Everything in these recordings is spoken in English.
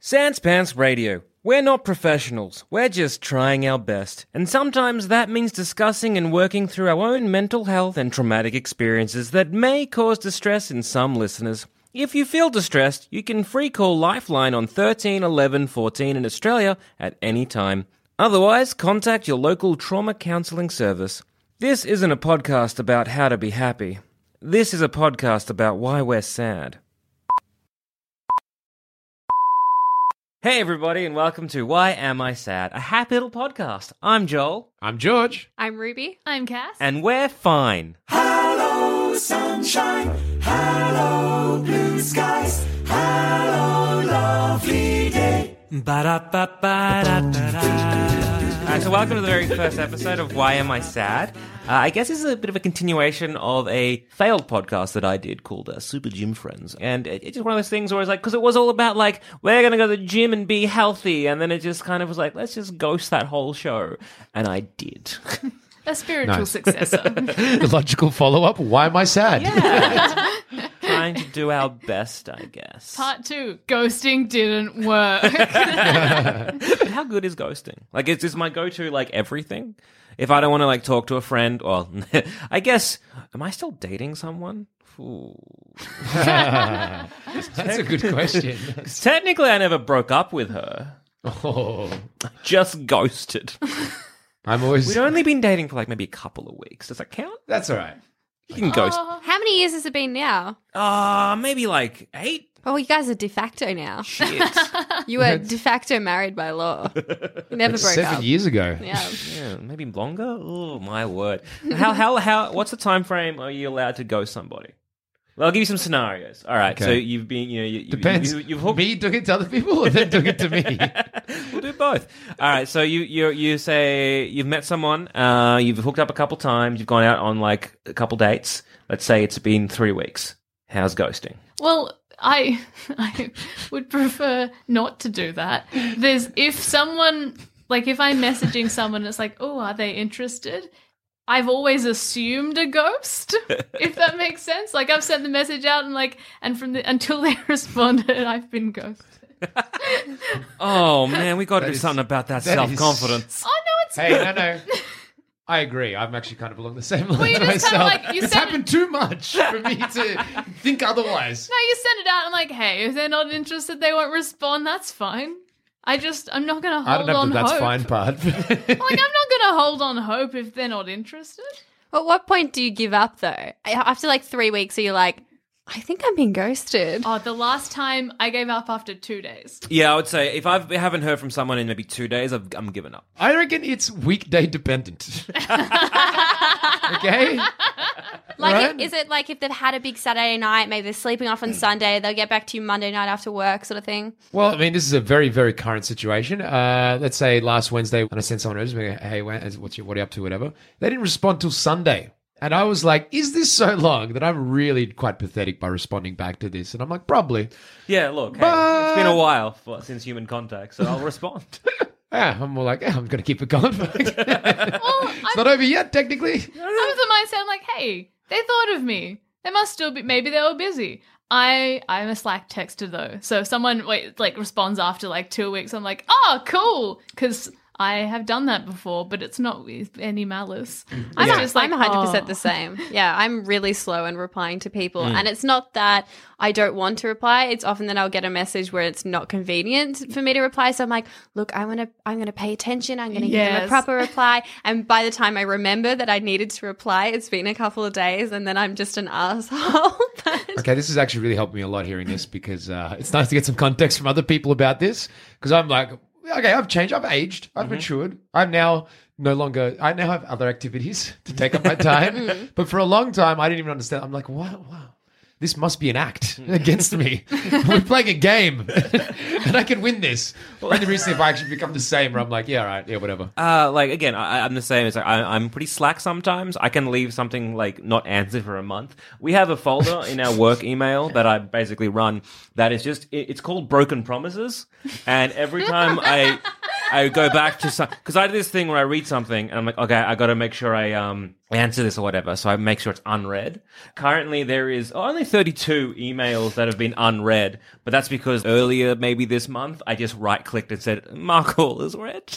Sans Pants Radio. We're not professionals. We're just trying our best. And sometimes that means discussing and working through our own mental health and traumatic experiences that may cause distress in some listeners. If you feel distressed, you can free call Lifeline on 13 11 14 in Australia at any time. Otherwise, contact your local trauma counselling service. This isn't a podcast about how to be happy. This is a podcast about why we're sad. Hey, everybody, and welcome to Why Am I Sad? A happy little podcast. I'm Joel, I'm George. I'm Ruby. I'm Cass. and we're fine. Hello, sunshine. Hello, blue skies. Hello, lovely day. Uh, so, welcome to the very first episode of Why Am I Sad? Uh, I guess this is a bit of a continuation of a failed podcast that I did called uh, Super Gym Friends. And it, it's just one of those things where it's like, because it was all about like, we're going to go to the gym and be healthy. And then it just kind of was like, let's just ghost that whole show. And I did. a spiritual Nice. successor. The logical follow up. Why am I sad? Trying to do our best, I guess. Part two, ghosting didn't work. But how good is ghosting? Like, is this my go-to? Like everything? If I don't want to like talk to a friend, well, I guess, am I still dating someone? That's a good question. technically, I never broke up with her. Oh, Just ghosted. I'm always. We'd only been dating for like maybe a couple of weeks. Does that count? That's all right. You can ghost. How many years has it been now? Ah, maybe like eight. Oh, you guys are de facto now. Shit. You were de facto married by law. You never That's broke seven up. years ago. Yeah. yeah, maybe longer. Oh my word! How how how? What's the time frame? Are you allowed to ghost somebody? Well, I'll give you some scenarios. All right. So you've been, you know, you, you- Depends. You, you've hooked. Me doing it to other people or them doing it to me? we'll do both. All right. So you you you say you've met someone. Uh, you've hooked up a couple times. You've gone out on like a couple dates. Let's say it's been three weeks. How's ghosting? well, I I would prefer not to do that. There's if someone like if I'm messaging someone, it's like, oh, are they interested? I've always assumed a ghost, if that makes sense. Like I've sent the message out and like, and from the until they responded, I've been ghosted. Oh man, we got to do is- something about that, that self confidence. Oh no, it's hey, no, no. I agree. I'm actually kind of along the same lines you just kinda myself. like- you it's said- happened too much for me to think otherwise. No, you send it out. I'm like, hey, if they're not interested, they won't respond. That's fine. I just, I'm not gonna I hold don't know on if that's hope. fine part. Like, I'm not gonna hold on hope if they're not interested. At what point do you give up though? After like three weeks, are you like, I think I'm being ghosted? Oh, the last time I gave up after two days. Yeah, I would say if I've, I haven't heard from someone in maybe two days, I've, I'm giving up. I reckon it's weekday dependent. okay? Like, Right. is it like if they've had a big Saturday night, maybe they're sleeping off on Sunday, they'll get back to you Monday night after work, sort of thing? Well, I mean, this is a very, very current situation. Uh, let's say last Wednesday, when I sent someone a message, hey, when- what's your, what are you up to, whatever. They didn't respond till Sunday. And I was like, is this so long that I'm really quite pathetic by responding back to this? And I'm like, probably. Yeah, look, hey, it's been a while for, since human contact, so I'll respond. Yeah, I'm more like, yeah, I'm going to keep it going. it's I'm, not over yet, technically. I'm of the mindset. I'm like, hey, they thought of me. They must still be. Maybe they were busy. I I'm a Slack texter though, so if someone wait like responds after like two weeks, I'm like, oh, cool, because I have done that before, but it's not with any malice. I'm, It's a- just like, I'm 100% oh. the same. Yeah, I'm really slow in replying to people. Mm. And it's not that I don't want to reply. It's often that I'll get a message where it's not convenient for me to reply. So I'm like, look, I want to, I'm going to pay attention. I'm going to give them a proper reply. And by the time I remember that I needed to reply, it's been a couple of days and then I'm just an asshole. But- Okay, this has actually really helped me a lot hearing this because uh, it's nice to get some context from other people about this. Because I'm like, okay, I've changed, I've aged, I've mm-hmm. matured. I'm now no longer, I now have other activities to take up my time. but for a long time, I didn't even understand. I'm like, what? wow. This must be an act against me. We're playing a game, and I can win this. Only recently, if I actually become the same, where I'm like, yeah, all right, yeah, whatever. Uh, like again, I, I'm the same. It's like I, I'm pretty slack sometimes. I can leave something like not answered for a month. We have a folder in our work email that I basically run that is just it, it's called broken promises, and every time I I go back to some because I do this thing where I read something and I'm like, okay, I got to make sure I um answer this or whatever, so I make sure it's unread. Currently, there is only 32 emails that have been unread, but that's because earlier, maybe this month, I just right clicked and said mark all as read.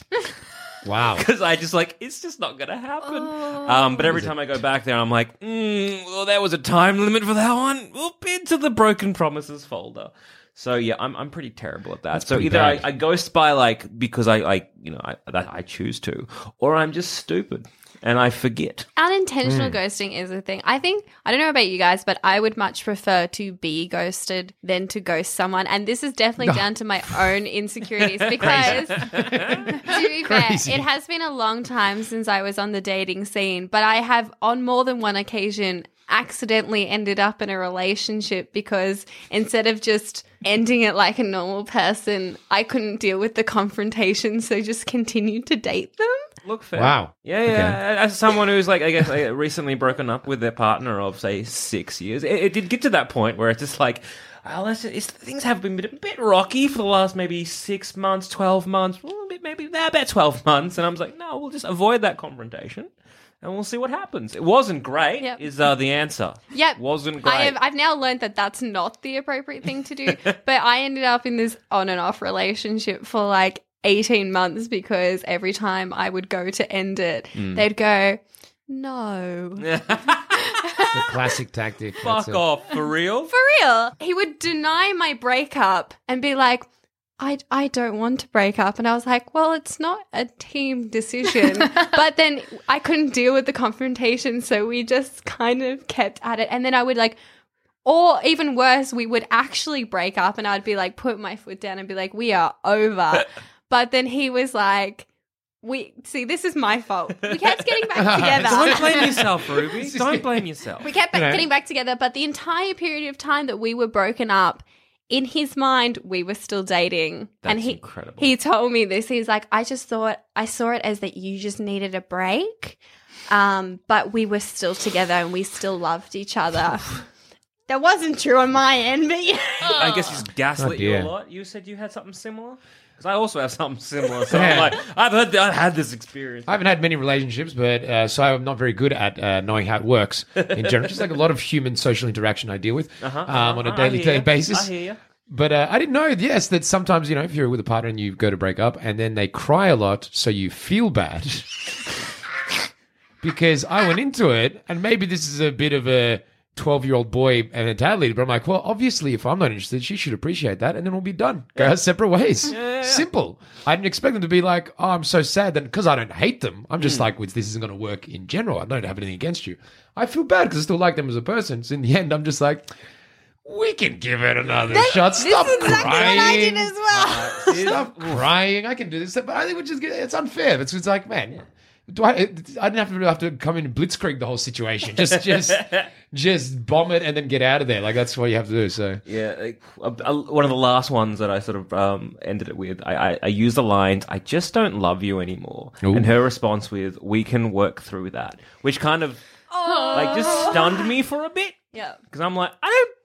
Wow. because I just like it's just not gonna happen. Um, but every time I go back there, I'm like, mm, well, there was a time limit for that one. Whoop into the broken promises folder. So yeah, I'm I'm pretty terrible at that. so either I. I ghost by like because I like you know I, that I choose to, or I'm just stupid and I forget. Unintentional Hmm. ghosting is a thing. I think I don't know about you guys, but I would much prefer to be ghosted than to ghost someone. And this is definitely down to my own insecurities because to be fair, it has been a long time since I was on the dating scene, but I have on more than one occasion accidentally ended up in a relationship because instead of just ending it like a normal person, I couldn't deal with the confrontation, so just continued to date them. Look fair. Wow. Yeah, yeah. As someone who's like, I guess, like, recently broken up with their partner of say six years, it, it did get to that point where it's just like, oh, let's just, it's, things have been a bit, a bit rocky for the last maybe six months, twelve months, maybe- maybe about twelve months, and I was like, no, we'll just avoid that confrontation. And we'll see what happens. It wasn't great. Yep. Is uh, the answer? Yep. wasn't great. I have, I've now learned that that's not the appropriate thing to do. but I ended up in this on and off relationship for like 18 months because every time I would go to end it, Hmm. they'd go, no. It's the classic tactic. Fuck it. off for real. For real. He would deny my breakup and be like, I, I don't want to break up. And I was like, well, it's not a team decision. but then I couldn't deal with the confrontation. So we just kind of kept at it. And then I would like, or even worse, we would actually break up and I'd be like, put my foot down and be like, we are over. but then he was like, we see, this is my fault. We kept getting back together. Don't blame yourself, Ruby. Don't blame yourself. We kept You know. getting back together, but the entire period of time that we were broken up, in his mind, we were still dating. and That's he incredible. he told me this. He's like, I just thought I saw it as that you just needed a break, um, but we were still together and we still loved each other. that wasn't true on my end, but yeah. I guess he's gaslit Oh, you a lot. You said you had something similar. Because I also have something similar. So. I'm like, I've heard, I've had this experience. I haven't had many relationships, but uh, so I'm not very good at uh, knowing how it works in general. Just like a lot of human social interaction I deal with um, on a I daily basis. I hear ya. But uh, I didn't know, yes, that sometimes, you know, if you're with a partner and you go to break up and then they cry a lot, so you feel bad. because I went into it, and maybe this is a bit of a 12 year old boy mentality, but I'm like, well, obviously, if I'm not interested, she should appreciate that, and then we'll be done. Go our separate ways. Simple. I didn't expect them to be like, oh, I'm so sad. Then, because I don't hate them, I'm just hmm. like, well, this isn't going to work in general. I don't have anything against you. I feel bad because I still like them as a person. So in the end, I'm just like, we can give it another shot. Stop this is exactly crying. what I did as well. Stop crying. I can do this. But I think we just get, it's unfair. It's, it's like, man, do I? I didn't have to have to come in and blitzkrieg the whole situation. Just, just, just bomb it and then get out of there. Like that's what you have to do. So Yeah, like, uh, uh, one of the last ones that I sort of um, ended it with, I, I, I used the lines, I just don't love you anymore. Ooh. And her response with, we can work through that, which kind of like just stunned me for a bit. Yeah. Because I'm like, I don't,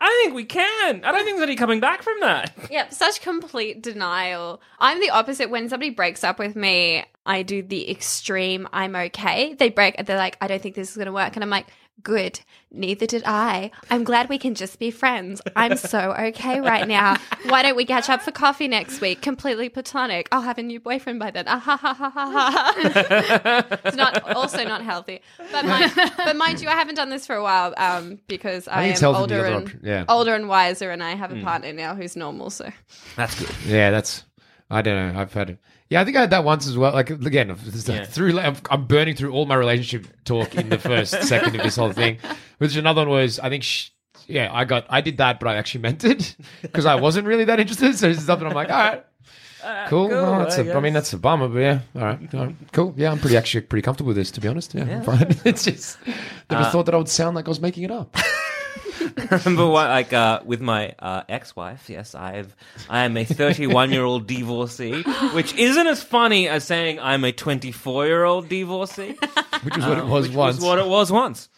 I don't think we can. I don't think there's any coming back from that. Yep, such complete denial. I'm the opposite. When somebody breaks up with me, I do the extreme, I'm okay. They break, they're like, I don't think this is going to work. And I'm like, Good. Neither did I. I'm glad we can just be friends. I'm so okay right now. Why don't we catch up for coffee next week? Completely platonic. I'll have a new boyfriend by then. Ah, ha, ha, ha, ha, ha. it's not also not healthy. But mind, but mind you, I haven't done this for a while um, because I, it's am older and yeah. older and wiser, and I have a Hmm. partner now who's normal. So That's good. Yeah, that's. I don't know. I've had. Yeah, I think I had that once as well. Like again, Yeah. through. I'm, burning through all my relationship talk in the first second of this whole thing. Which another one was, I think. Sh- yeah, I got. I did that, but I actually meant it because I wasn't really that interested. So it's something I'm like, all right. Cool. cool, well, that's I a, I mean, that's a bummer, but yeah. All right. all right. Cool. Yeah, I'm pretty actually pretty comfortable with this, to be honest. Yeah, I'm fine. It's just never Uh, thought that I would sound like I was making it up. remember what like uh, with my uh, ex-wife yes i've i am a 31 year old divorcee which isn't as funny as saying i'm a 24 year old divorcee Which was what it was which once. was what it was once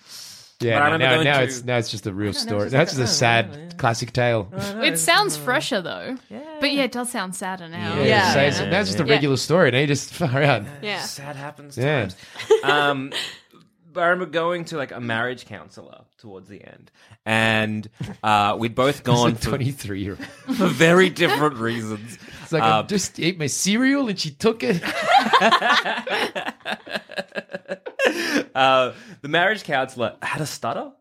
yeah. but I no, remember now, going now to- it's now it's just a real story. just That's like, just a oh, sad classic tale. It sounds fresher though. But yeah, it does sound sadder now. Yeah, Yeah. say so. That's just a regular story. Now you just far out. yeah. sad happens Yeah. times um but I remember going to like a marriage counselor towards the end, and uh, we'd both gone for, 23 year old. for very different reasons. It's like, Uh, I just ate my cereal and she took it. uh, the marriage counselor had a stutter.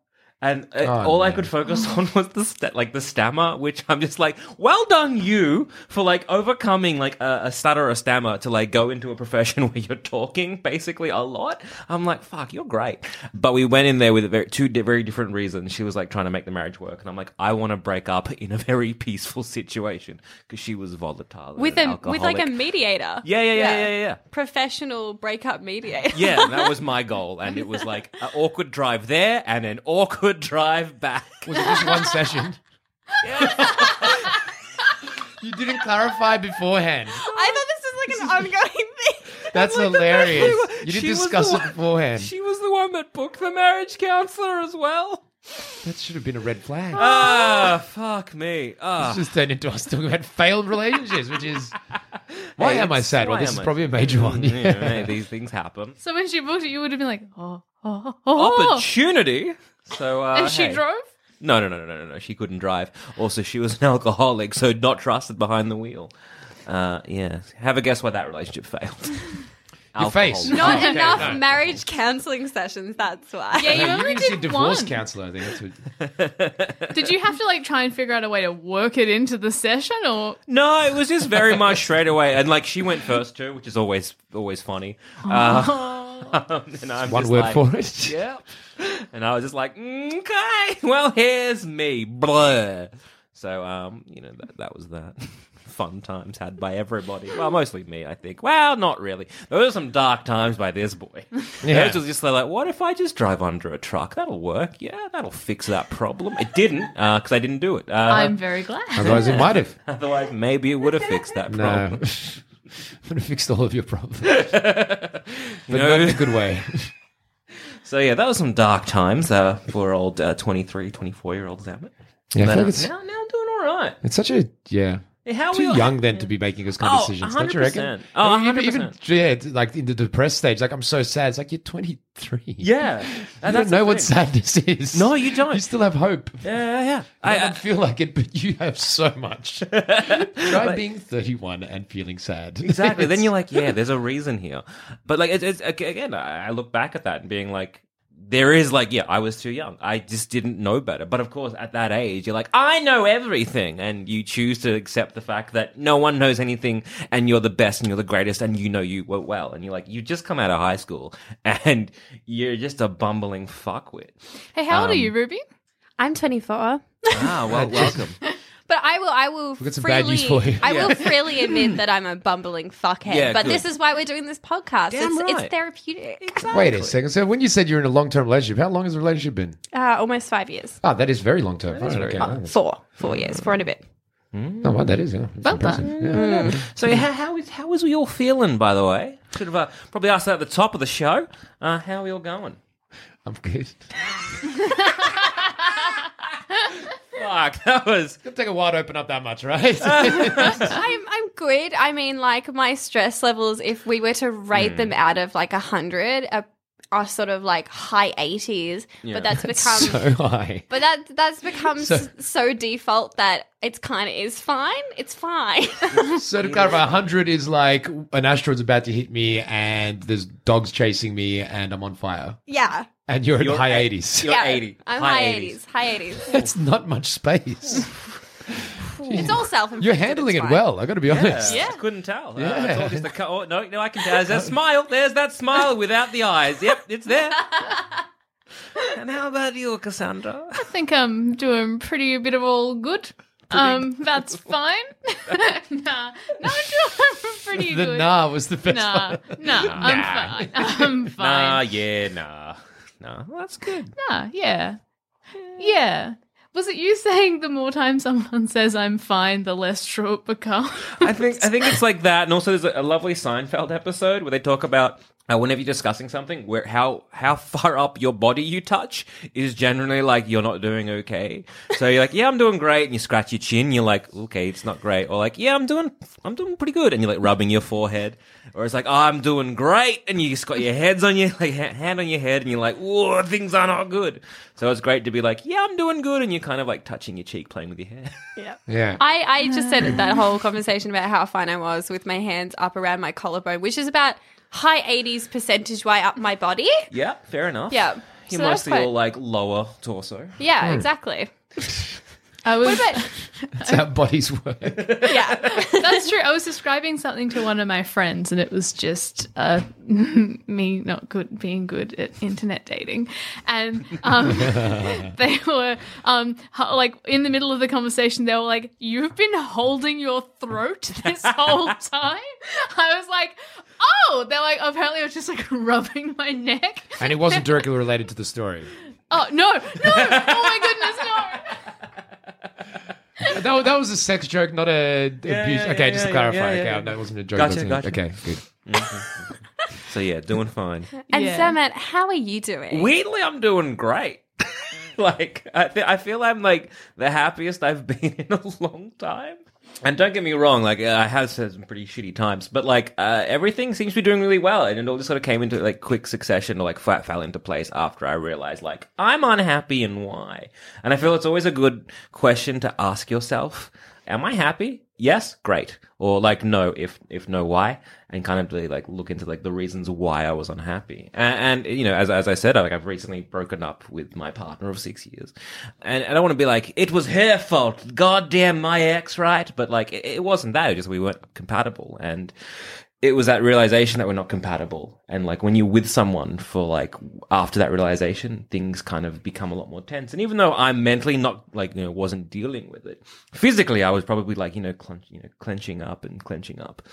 And uh, Oh, all I could focus on was the st- like the stammer, which I'm just like, well done you for like overcoming like a, a stutter or a stammer to like go into a profession where you're talking basically a lot. I'm like, fuck, you're great. But we went in there with very, two di- very different reasons. She was like trying to make the marriage work, and I'm like, I want to break up in a very peaceful situation because she was volatile With and a with like a alcoholic. mediator. yeah, yeah, yeah, yeah, yeah. yeah. Professional breakup mediator. Yeah, that was my goal, and it was like an awkward drive there and an awkward drive back. Was it just one session? you didn't clarify beforehand. I thought this was like an ongoing thing. That's Like the hilarious. thing- You didn't She was discuss the it one- beforehand. She was the one that booked the marriage counselor as well. That should have been a red flag. Ah, fuck me. Ah, It's just turned into us talking about failed relationships, which is why Hey, am I it's- sad? Well, why this am is I- probably a major one. Yeah. hey, these things happen. So when she booked it, you would have been like, oh, oh, oh. Opportunity. So, uh, And she hey. drove? No, no, no, no, no, no, no. She couldn't drive. Also, she was an alcoholic, so not trusted behind the wheel. Uh, yeah. Have a guess why that relationship failed. Your face. Not Okay, enough no. marriage counselling sessions, that's why. Yeah, you Hey, only need to see a did divorce one. counselor. I think that's what. Did you have to like try and figure out a way to work it into the session or No, it was just very much straight away, and like she went first too, which is always always funny. Uh, and I'm One just word like, for it. Yeah, and I was just like, "Mm, okay, well, here's me, blah. So, um, you know, that, that was that. Fun times had by everybody. Well, mostly me, I think. Well, not really. There were some dark times by this boy. Yeah. It was just like, what if I just drive under a truck? That'll work. Yeah, that'll fix that problem. It didn't, because I didn't do it. Uh, I'm very glad. Otherwise, it might have. Otherwise, maybe it would have fixed that problem. No. Problem. Would have fixed all of your problems. but You not in a good way. So yeah, that was some dark times uh, for old uh, 23, 24 year old Zammit. Yeah, I feel like it's, now, now I'm doing all right. it's such a yeah. How Too young then to be making those kind of Oh, decisions, don't you reckon? Oh, I mean, even, 100%. yeah, like in the depressed stage, like I'm so sad. It's like you're 23. Yeah, you don't know what sadness is. No, you don't. You still have hope. Yeah, yeah, yeah. I, I, don't feel like it, but you have so much. Try being 31 and feeling sad. exactly. then you're like, yeah, there's a reason here. But like, it's, it's again, I I look back at that and being like, there is like, yeah, I was too young. I just didn't know better. But of course, at that age, you're like, I know everything, and you choose to accept the fact that no one knows anything, and you're the best, and you're the greatest, and you know you were well, and you're like, you just come out of high school, and you're just a bumbling fuckwit. Hey, how old are Um, you, Ruby? I'm 24. Ah, well, welcome. But I will, I will got some freely, bad news for you. I will freely admit that I'm a bumbling fuckhead. Yeah, but good. this is why we're doing this podcast. Damn it's, right. it's therapeutic. Wait a second. So when you said you're in a long-term relationship, how long has the relationship been? Uh, almost five years. Oh, that is very long-term. is Right, very okay. long. Oh, Four. Four years. Four and a bit. Oh, well, that is. Yeah. That's Well impressive. done. Yeah. So how, how is how is we all feeling? By the way, should have uh, probably asked that at the top of the show. Uh, how are we all going? I'm good. Fuck, that was It'll take a while to open up that much, right? I'm I'm good. I mean, like my stress levels, if we were to rate them hmm. out of like a hundred, are are sort of like high 80s, Yeah. but that's become so high. but that that's become So- so, so default that it's kind of is fine. It's fine. So to clarify, 100 is like an asteroid's about to hit me and there's dogs chasing me and I'm on fire. yeah. And you're, You're at high a- 80s. You're yeah. 80. I'm high high 80s. 80s. High 80s. That's not much space. it's all self-inflicted. You're handling it well, I've got to be honest. Yeah. I couldn't tell. Uh, Yeah. it's all just the co- oh, no, no, I can tell. There's that smile. There's that smile without the eyes. Yep, it's there. and how about you, Cassandra? I think I'm doing pretty a bit of all good. Um, that's fine. nah, no, I'm doing pretty The good. nah was the best nah, one. nah, I'm fine. I'm fine. Nah, yeah, nah. Nah, well, that's good. Nah, yeah, yeah. Was it you saying the more time someone says I'm fine, the less true it becomes? I think I think it's like that, and also there's a lovely Seinfeld episode where they talk about uh, whenever you're discussing something, where how how far up your body you touch is generally like you're not doing okay. So you're like, yeah, I'm doing great, and you scratch your chin, you're like, okay, it's not great, or like, yeah, I'm doing I'm doing pretty good, and you're like rubbing your forehead, or it's like, oh, I'm doing great, and you just got your heads on your like ha- hand on your head, and you're like, whoa, things are not good. So it's great to be like, yeah, I'm doing good, and you're kind of like touching your cheek, playing with your hair. Yeah. I, I just said that whole conversation about how fine I was with my hands up around my collarbone, which is about high 80s percentage way up my body. yeah, fair enough. Yeah. You're So mostly quite- all like lower torso. Yeah, exactly. I was. That's how bodies work. Yeah. That's true. I was describing something to one of my friends, and it was just uh, me not good, being good at internet dating, and um, they were um, like in the middle of the conversation. They were like, "You've been holding your throat this whole time." I was like, "Oh!" They're like, "Apparently, I was just like rubbing my neck." And it wasn't directly related to the story. Oh no, no! Oh my goodness, no! That, that was a sex joke, not a abuse. yeah, okay, yeah, just to clarify. yeah, okay, yeah. that wasn't a joke. Gotcha, that's a- gotcha. Okay, good. Mm-hmm. So yeah, doing fine. And Yeah. Zammit, how are you doing? Weirdly, I'm doing great. like I, th- I feel I'm like the happiest I've been in a long time. And don't get me wrong, like I have had some pretty shitty times, but like uh, everything seems to be doing really well, and it all just sort of came into like quick succession, or like flat fell into place after I realized like I'm unhappy and why. And I feel it's always a good question to ask yourself: Am I happy? Yes, great. Or like no, if if no, why? And kind of really like look into like the reasons why I was unhappy. And, and you know, as as I said, like I've recently broken up with my partner of six years, and and I want to be like it was her fault. god damn my ex, right? But like it, it wasn't that. It just we weren't compatible, and it was that realization that we're not compatible. And like when you're with someone for like after that realization, things kind of become a lot more tense. And even though I'm mentally not like, you know, wasn't dealing with it, physically I was probably like, you know, clench, you know, clenching up and clenching up.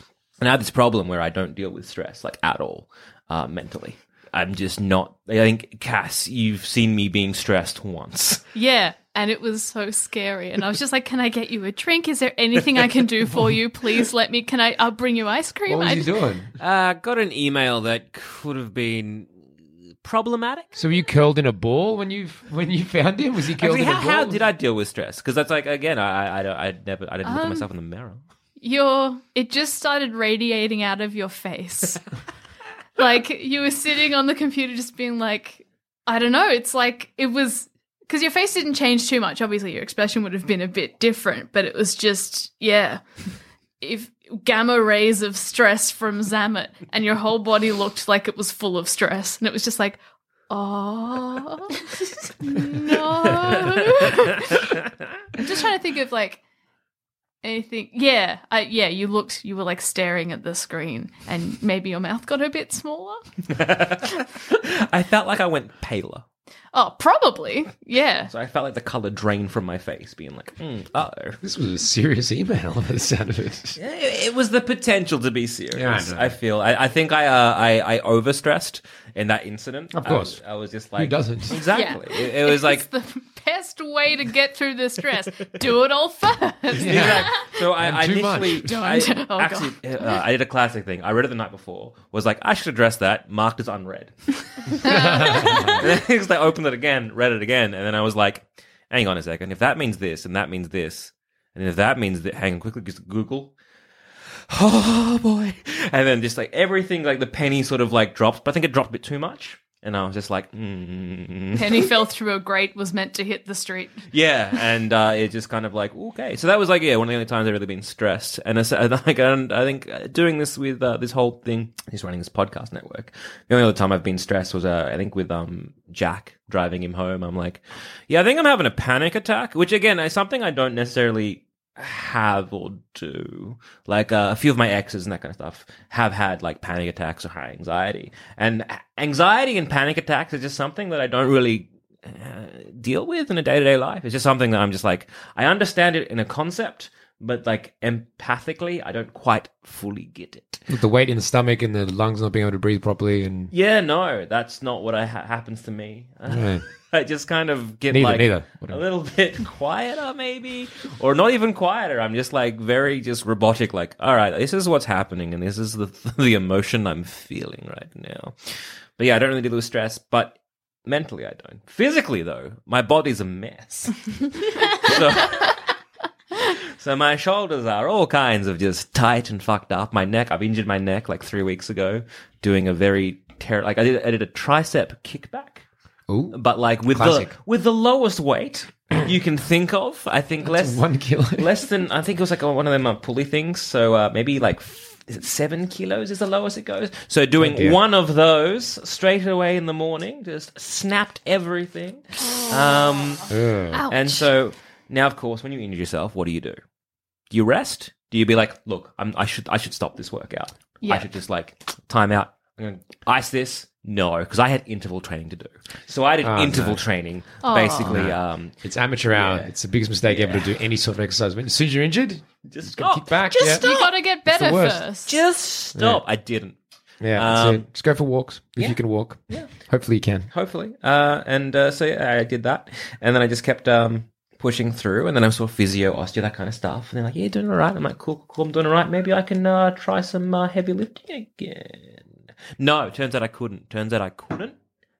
And I have this problem where I don't deal with stress like at all, uh, mentally. I'm just not, I think, Cass, you've seen me being stressed once. Yeah, and it was so scary. And I was just like, "Can I get you a drink? Is there anything I can do for you? Please let me. Can I? I'll bring you ice cream." What was I- he doing? Uh, got an email that could have been problematic. So were you curled in a ball when you when you found him? Was he curled Actually, in a how, ball? how did I deal with stress? Because that's like again, I I don't, I never I didn't look at Um, myself in the mirror. Your it just started radiating out of your face. like you were sitting on the computer, just being like, I don't know. It's like it was because your face didn't change too much. Obviously, your expression would have been a bit different, but it was just yeah. If gamma rays of stress from Zammit, and your whole body looked like it was full of stress, and it was just like, oh no. I'm just trying to think of like anything. Yeah, I, yeah. You looked. You were like staring at the screen, and maybe your mouth got a bit smaller. I felt like I went paler. Oh, probably. Yeah. So I felt like the color drained from my face, being like, mm, uh oh. This was a serious email by the sound of it. It, it was the potential to be serious. Yeah, I. I, feel. I, I think I, uh, I I overstressed in that incident. Of course. was, I was just like, who doesn't? Exactly. It, it was like it's the best way to get through the stress. Do it all first. Exactly. So I, I initially, Don't. I, Oh, actually, uh, I did a classic thing. I read it the night before. Was like, I should address that. Marked as unread. and then I opened it again, read it again, and then I was like, hang on a second. If that means this, and that means this, and if that means that, hang on quickly, just Google. Oh boy! And then just like everything, like the penny sort of like dropped, but I think it dropped a bit too much. And I was just like, mm. Penny fell through a grate, was meant to hit the street. yeah, and uh, it just kind of like okay. So that was like yeah, one of the only times I've really been stressed. And it's, uh, like I think uh, doing this with uh, this whole thing, he's running this podcast network. The only other time I've been stressed was uh, I think with um Jack driving him home. I'm like, yeah, I think I'm having a panic attack, which again is something I don't necessarily have or do. Like uh, a few of my exes and that kind of stuff have had like panic attacks or high anxiety. And anxiety and panic attacks is just something that I don't really uh, deal with in a day to day life. It's just something that I'm just like, I understand it in a concept, but like empathically, I don't quite fully get it. With the weight in the stomach and the lungs not being able to breathe properly, and Yeah, no, that's not what ha- happens to me. Right. I just kind of get Neither, like neither. a little bit quieter, maybe, or not even quieter. I'm just like very just robotic. Like, all right, this is what's happening, and this is the the emotion I'm feeling right now. But yeah, I don't really deal with stress, but mentally I don't. Physically though, my body's a mess. so, so my shoulders are all kinds of just tight and fucked up. My neck, I've injured my neck like three weeks ago doing a very ter- like I did I did a tricep kickback ooh, but like with Classic. the with the lowest weight you can think of. I think less one kilo. less than I think it was like one of them uh, pulley things. So uh, maybe like f- is it seven kilos is the lowest it goes. So doing dear. one of those straight away in the morning just snapped everything. Um, Ugh. and so now, of course, when you injure yourself, what do you do? Do you rest? Do you be like, look, I'm, I should I should stop this workout. I should just like time out. I'm gonna ice this. No, because I had interval training to do. So I did Oh, interval no. training, basically. Um, It's amateur hour. It's the biggest mistake ever to do any sort of exercise. When as soon as you're injured, just gotta stop. kick back. Just yeah. stop. You got to get better worst. first. Just stop. I didn't. yeah, that's Um, it. Just go for walks if yeah. you can walk. Yeah. Hopefully you can. hopefully. Uh, and uh, so yeah, I did that, and then I just kept um, pushing through, and then I saw physio, osteo, that kind of stuff, and they're like, "Yeah, you're doing all right." I'm like, "Cool, cool, cool I'm doing all right. Maybe I can uh, try some uh, heavy lifting again." No, turns out I couldn't. Turns out I couldn't.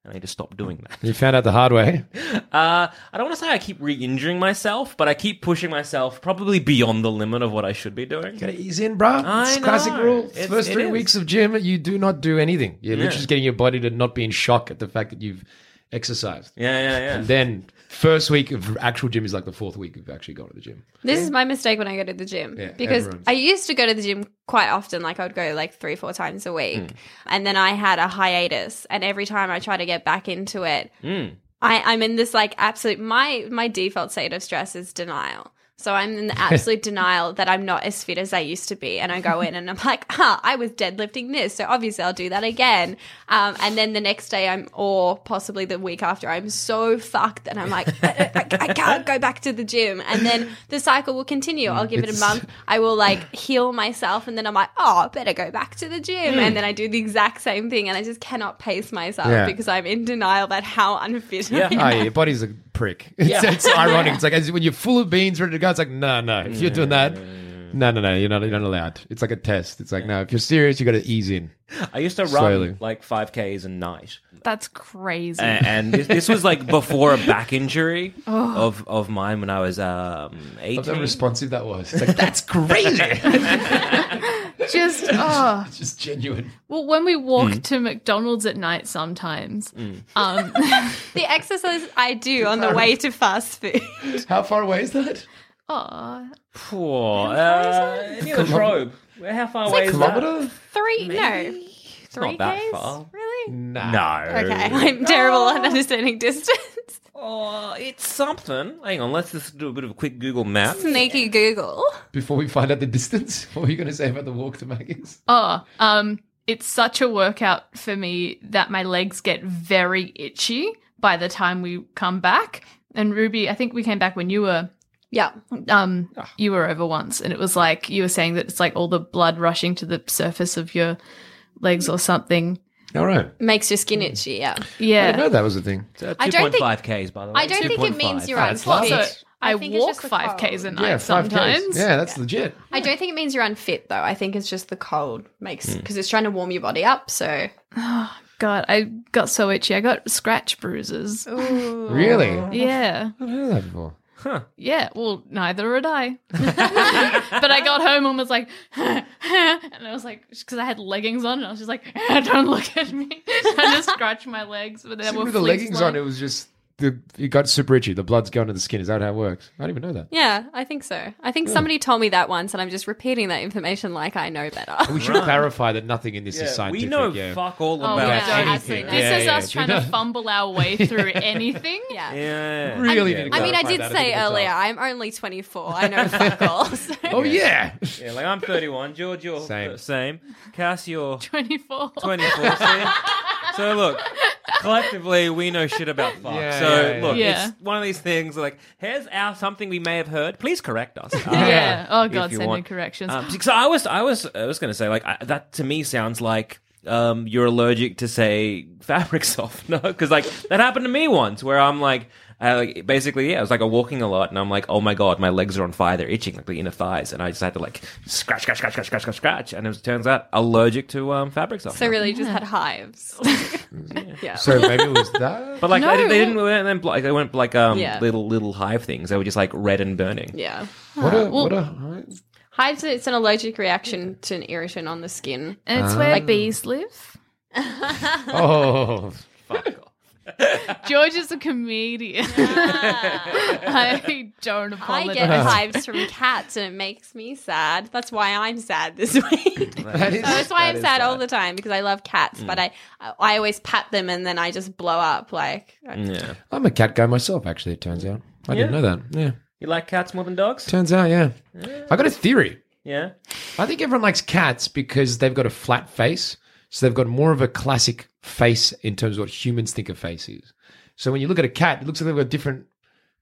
and I need to stop doing that. You found out the hard way. Uh, I don't want to say I keep re-injuring myself, but I keep pushing myself probably beyond the limit of what I should be doing. Gotta ease in, bruh. I It's classic rule. It's- First three is. weeks of gym, you do not do anything. You're literally just getting your body to not be in shock at the fact that you've exercised. Yeah, yeah, yeah. And then first week of actual gym is like the fourth week of actually going to the gym. This is my mistake when I go to the gym Yeah, because everyone's- I used to go to the gym quite often. Like I would go like three, four times a week, Hmm. and then I had a hiatus. And every time I try to get back into it, Mm. I, I'm in this like absolute. My my default state of stress is denial. So I'm in the absolute denial that I'm not as fit as I used to be, and I go in and I'm like, "Huh, I was deadlifting this, so obviously I'll do that again." Um, and then the next day, I'm, or possibly the week after, I'm so fucked that I'm like, I, I, I can't go back to the gym, and then the cycle will continue. I'll give it a month. I will like heal myself, and then I'm like, "Oh, I better go back to the gym," and then I do the exact same thing, and I just cannot pace myself Yeah. because I'm in denial about how unfit Yeah. I am. Oh, yeah, your body's a prick. It's, Yeah. it's ironic. It's like as when you're full of beans, ready to go. It's like, no, no. If you're doing that, no, no, no. You're not. You're not allowed. It's like a test. It's like, no. If you're serious, you got to ease in. I used to run Slowly. like 5Ks a night. That's crazy. A- and this, this was like before a back injury Oh. of, of mine when I was um, How 18. responsive that was. It's like that's crazy. Just oh. just genuine. Well, when we walk Mm. to McDonald's at night, sometimes, um, The exercise I do on the way to fast food. How far away is that? oh, Poor. Uh, near La Trobe. Where- How far away is Kilometer? Three, no, three not that Ks? far. Really? Nah. that? No. Okay, I'm terrible at understanding distance. Oh, it's something. Hang on, let's just do a bit of a quick Google map. Sneaky Google. Before we find out the distance, what were you going to say about the walk to Maggie's? oh, um, it's such a workout for me that my legs get very itchy by the time we come back. And Ruby, I think we came back when you were Yeah. um you were over once and it was like you were saying that it's like all the blood rushing to the surface of your legs or something. All right. Makes your skin itchy, yeah. I Yeah. didn't know that was a thing. So I don't think- 2.5 Ks, by the way. I don't think it means you're Ah, unfit. it's lots. Also, I, think it's walk just the five k's a night Yeah, five Ks. Yeah, that's legit. I don't think it means you're unfit though. I think it's just the cold makes Hmm. because it's trying to warm your body up. So God, I got so itchy. I got scratch bruises. Really? Yeah. I've heard of that before. Yeah, well, neither had I. but I got home and was like, and I was like, because I had leggings on, and I was just like, don't look at me. I just scratched my legs, but they See, were with the leggings on, it was just the it got super itchy. The blood's going to the skin. Is that how it works? I don't even know that. Yeah, I think so. I think somebody told me that once, and I'm just repeating that information like I know better. We should clarify that nothing in this is scientific. we know yeah. fuck all Oh, about we yeah, anything. absolutely. This Yeah, is yeah, us yeah. trying to fumble our way through anything. yeah. Yeah. Really I'm- need to I mean, I clarify did that. say think earlier, I'm only 24. I know fuck all. so- Oh yeah. Yeah, like I'm 31. George, you're Same. same. same. Cass, you're 24. 24. see? So look, collectively we know shit about fuck. Yeah, so yeah, yeah. look, Yeah. it's one of these things like here's our something we may have heard. Please correct us. Uh, Yeah. Oh if god, you send me want. corrections. Um, so I was, I was, I was going to say like I, that to me sounds like um, you're allergic to say fabric softener because like that happened to me once where I'm like. I, like basically, yeah, I was like, I'm walking a lot, and I'm like, oh my god, my legs are on fire. They're itching, like the inner thighs, and I just had to like scratch, scratch, scratch, scratch, scratch, scratch, scratch, and it was, turns out allergic to um, fabric softener. so really, just had hives. yeah. So maybe it was that. But like No. they, they didn't and then like they weren't like um Yeah. little little hive things. They were just like red and burning. yeah. What a well- what a. Hives, it's an allergic reaction to an irritant on the skin. and it's where bees live. Oh. Fuck off. George is a comedian. I don't I get hives from cats and it makes me sad. That's why I'm sad this week. That is- That's why that I'm sad sad. all the time because I love cats, but mm. I I always pat them and then I just blow up. Like Yeah. I'm a cat guy myself. Actually, it turns out. I didn't know that. Yeah. You like cats more than dogs? Turns out, yeah. I got a theory. Yeah. I think everyone likes cats because they've got a flat face. So they've got more of a classic face in terms of what humans think a face is. So when you look at a cat, it looks like they've got different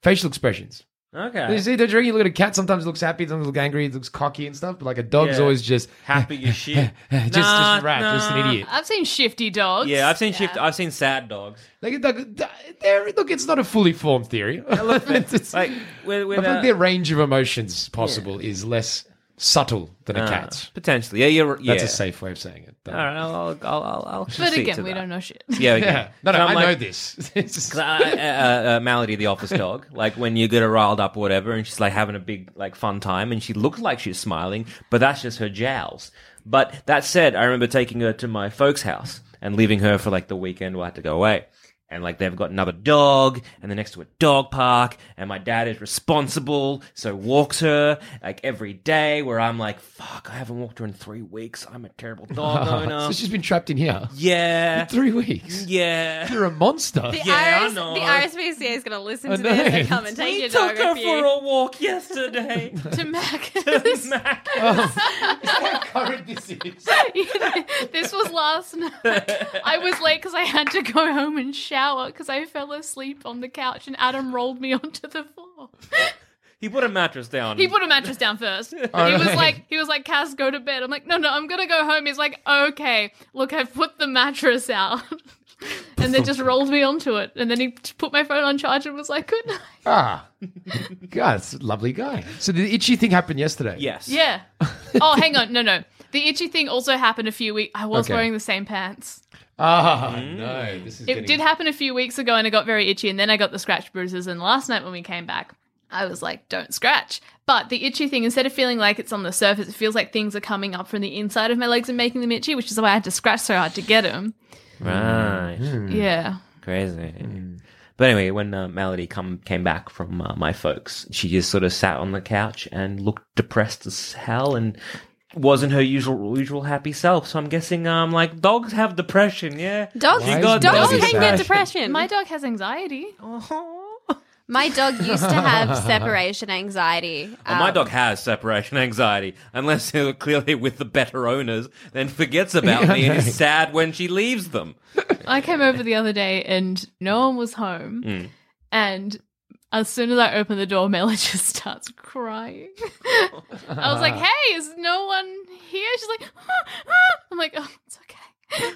facial expressions. Okay. You see, don't you reckon you look at a cat, sometimes it looks happy, sometimes it looks angry, it looks cocky and stuff, but like a dog's Yeah. always just Happy as shit. just, Nah, just rat, just an nah. idiot. I've seen shifty dogs. Yeah, I've seen shift. I've seen sad dogs. Like, like, they're- look, it's not a fully formed theory. It's- Like with, I think uh, their range of emotions possible is less subtle than a uh, cat's. potentially. Yeah, you're. Yeah. That's a safe way of saying it. All right, I'll, I'll, I'll, I'll, I'll But concede again, to we that. don't know shit. Yeah, okay. Yeah. No, no, I'm I like- know this. It's just- 'Cause I- uh, uh, Melody, the office dog, like when you get her riled up or whatever, and she's like having a big like fun time, and she looks like she's smiling, but that's just her jowls. But that said, I remember taking her to my folks' house and leaving her for like the weekend. Where I had to go away, and like they've got another dog, and they're next to a dog park, and my dad is responsible, so walks her like every day. Where I'm like, fuck, I haven't walked her in three weeks. I'm a terrible dog owner. so she's been trapped in here yeah, for three weeks. yeah. You're a monster. the, Yeah, I know. the RSPCA is going to listen I to know. this and come and take We your took dog her with for you. a walk yesterday. to Mac. to Mac. current this is. this was last night. I was late because I had to go home and shower because I fell asleep on the couch and Adam rolled me onto the floor. He put a mattress down. He put a mattress down first. he was like, he was like, Cass, go to bed. I'm like, no, no, I'm gonna go home. He's like, okay, look, I've put the mattress out. and then just rolled me onto it. And then he put my phone on charge and was like, good night. Ah, God, that's a lovely guy. So the itchy thing happened yesterday. Yes. Yeah. Oh, hang on. No, no. The itchy thing also happened a few weeks. I was Okay. wearing the same pants. Ah, no, this is. It getting... did happen a few weeks ago and it got very itchy and then I got the scratch bruises and last night when we came back I was like don't scratch but the itchy thing instead of feeling like it's on the surface it feels like things are coming up from the inside of my legs and making them itchy which is why I had to scratch so hard to get them Right. yeah Crazy. But anyway, when uh, Melody come came back from uh, my folks, she just sort of sat on the couch and looked depressed as hell and wasn't her usual usual happy self. So I'm guessing um like dogs have depression, yeah. Dogs, Why is dogs can get depression. my dog has anxiety My dog used to have separation anxiety. Well, my Um, dog has separation anxiety, unless they're clearly with the better owners, then forgets about me and is sad when she leaves them. I came over the other day and no one was home Mm. and as soon as I open the door, Mela just starts crying. I was like, "Hey, is no one here?" She's like, "I'm like, oh, it's okay."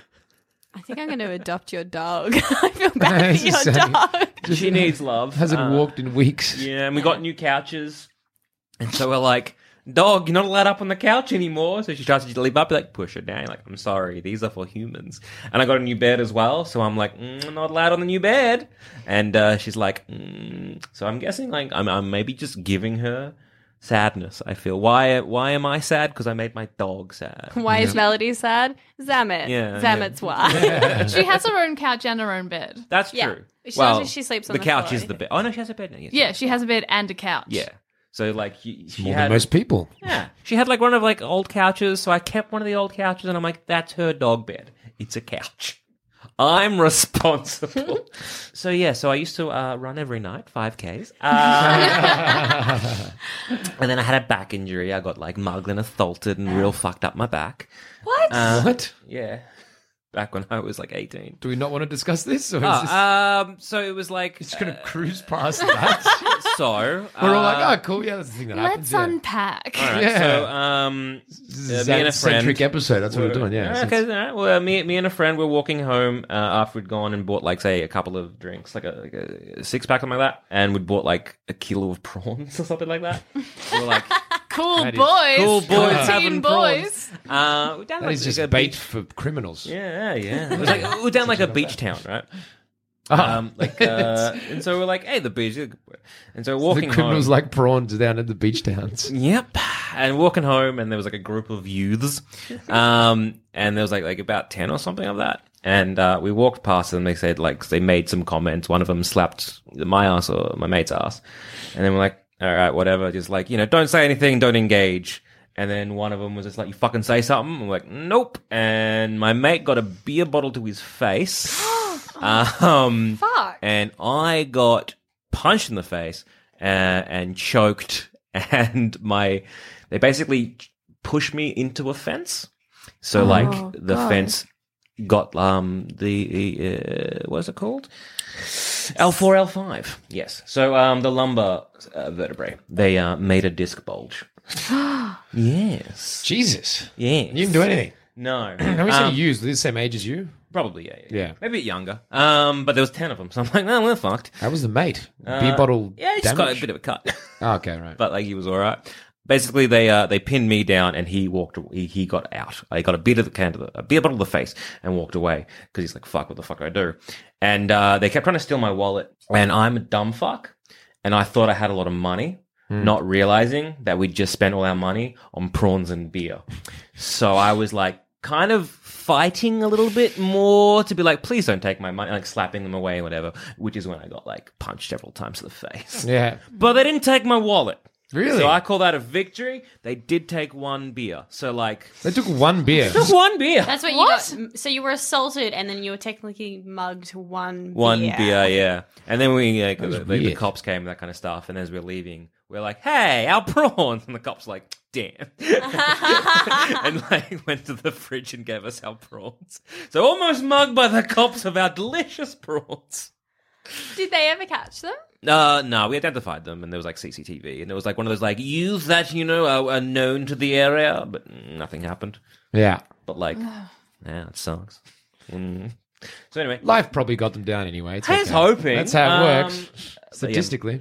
I think I'm going to adopt your dog. I feel bad for your Same. dog. She needs love. Hasn't Uh, walked in weeks. Yeah, and we got new couches, and so we're like dog, you're not allowed up on the couch anymore. So she tries to leave up, like, push it down. You're Like, I'm sorry, these are for humans. And I got a new bed as well. So I'm like, mm, not allowed on the new bed. And uh, she's like, mm. so I'm guessing, like, I'm, I'm maybe just giving her sadness. I feel. Why, why am I sad? Because I made my dog sad. Why is Melody sad? Zammit. Yeah, Zammit's why. She has her own couch and her own bed. That's Yeah. true. She- well, she sleeps on the the couch floor, is the bed. Oh no, she has a bed now. Yes. Yeah, she has a bed and a couch. Yeah. So like she, she More had than most people. yeah she had like one of like old couches. So I kept one of the old couches, and I'm like, that's her dog bed. It's a couch. I'm responsible. so yeah, so I used to uh, run every night, five k's, uh, and then I had a back injury. I got like mugged and assaulted and real fucked up my back. what? Uh, what? Yeah, back when I was like 18. Do we not want to discuss this? Or is Oh, this um, so it was like just going to cruise past that? so. We're all uh, like, oh, cool. Yeah, that's the thing that happens. Let's yeah. unpack. All right, Yeah. so um, This uh, is me a and a friend centric episode. That's what we're doing. Yeah. Yeah, okay, all right. Well, me, me and a friend were walking home uh, after we'd gone and bought like say a couple of drinks, like a, like a six pack something like that, and we'd bought like a kilo of prawns or something like that. we were like, Cool That is boys. cool boys Teen having boys. uh, we're down That like, is just a bait beach- for criminals. Yeah, yeah. It was like we're down like a beach town, right? Ah. Um, like, uh, and so we're like, hey, the beach, and so the walking criminals home, like prawns down at the beach towns. Yep. And walking home, and there was like a group of youths, um, and there was like like about ten or something of that. And uh, we walked past them. They said like they made some comments. One of them slapped my ass or my mate's ass, and then we're like, all right, whatever. Just like you know, don't say anything, don't engage. And then one of them was just like, you fucking say something. I'm like, nope. And my mate got a beer bottle to his face. um, Fuck. and I got punched in the face uh, and choked, and my they basically pushed me into a fence. So like the fence got um the uh, what's it called? L four L five. Yes. So um the lumbar uh, vertebrae they uh, made a disc bulge. yes. Jesus. Yes. You didn't do anything. No. How many Um, you used? They're the same age as you? Probably yeah, yeah. Yeah. Maybe a bit younger. Um, but there was ten of them, so I'm like, no, we're fucked. How was the mate? Uh, Beer bottle Yeah, he's got damage? a bit of a cut. Oh, okay, right. but like he was all right. Basically, they uh, they pinned me down, and he walked. He, he got out. I got a bit of the can to the, a beer bottle to the face, and walked away because he's like, "Fuck, what the fuck do I do?" And uh, they kept trying to steal my wallet, and I'm a dumb fuck, and I thought I had a lot of money, not realizing that we just spent all our money on prawns and beer. So I was like, kind of fighting a little bit more to be like, please don't take my money, like slapping them away, whatever. Which is when I got like punched several times to the face. yeah. But they didn't take my wallet. Really? So I call that a victory. They did take one beer. So like They took one beer. just one beer. That's what, What? you got. So you were assaulted, and then you were technically mugged one. one beer. beer, yeah. And then we like, was the, the weird. cops came that kind of stuff. And as we're leaving, we're like, "Hey, our prawns!" And the cops like, "Damn!" and like went to the fridge and gave us our prawns. So almost mugged by the cops of our delicious prawns. Did they ever catch them? Uh, no, we identified them, and there was like CCTV, and it was like one of those like youths that you know are, are known to the area, but nothing happened. Yeah. But like, yeah, it sucks. Mm. So anyway, Life probably got them down anyway. It's Here's okay. hoping. That's how it Um, works. Statistically,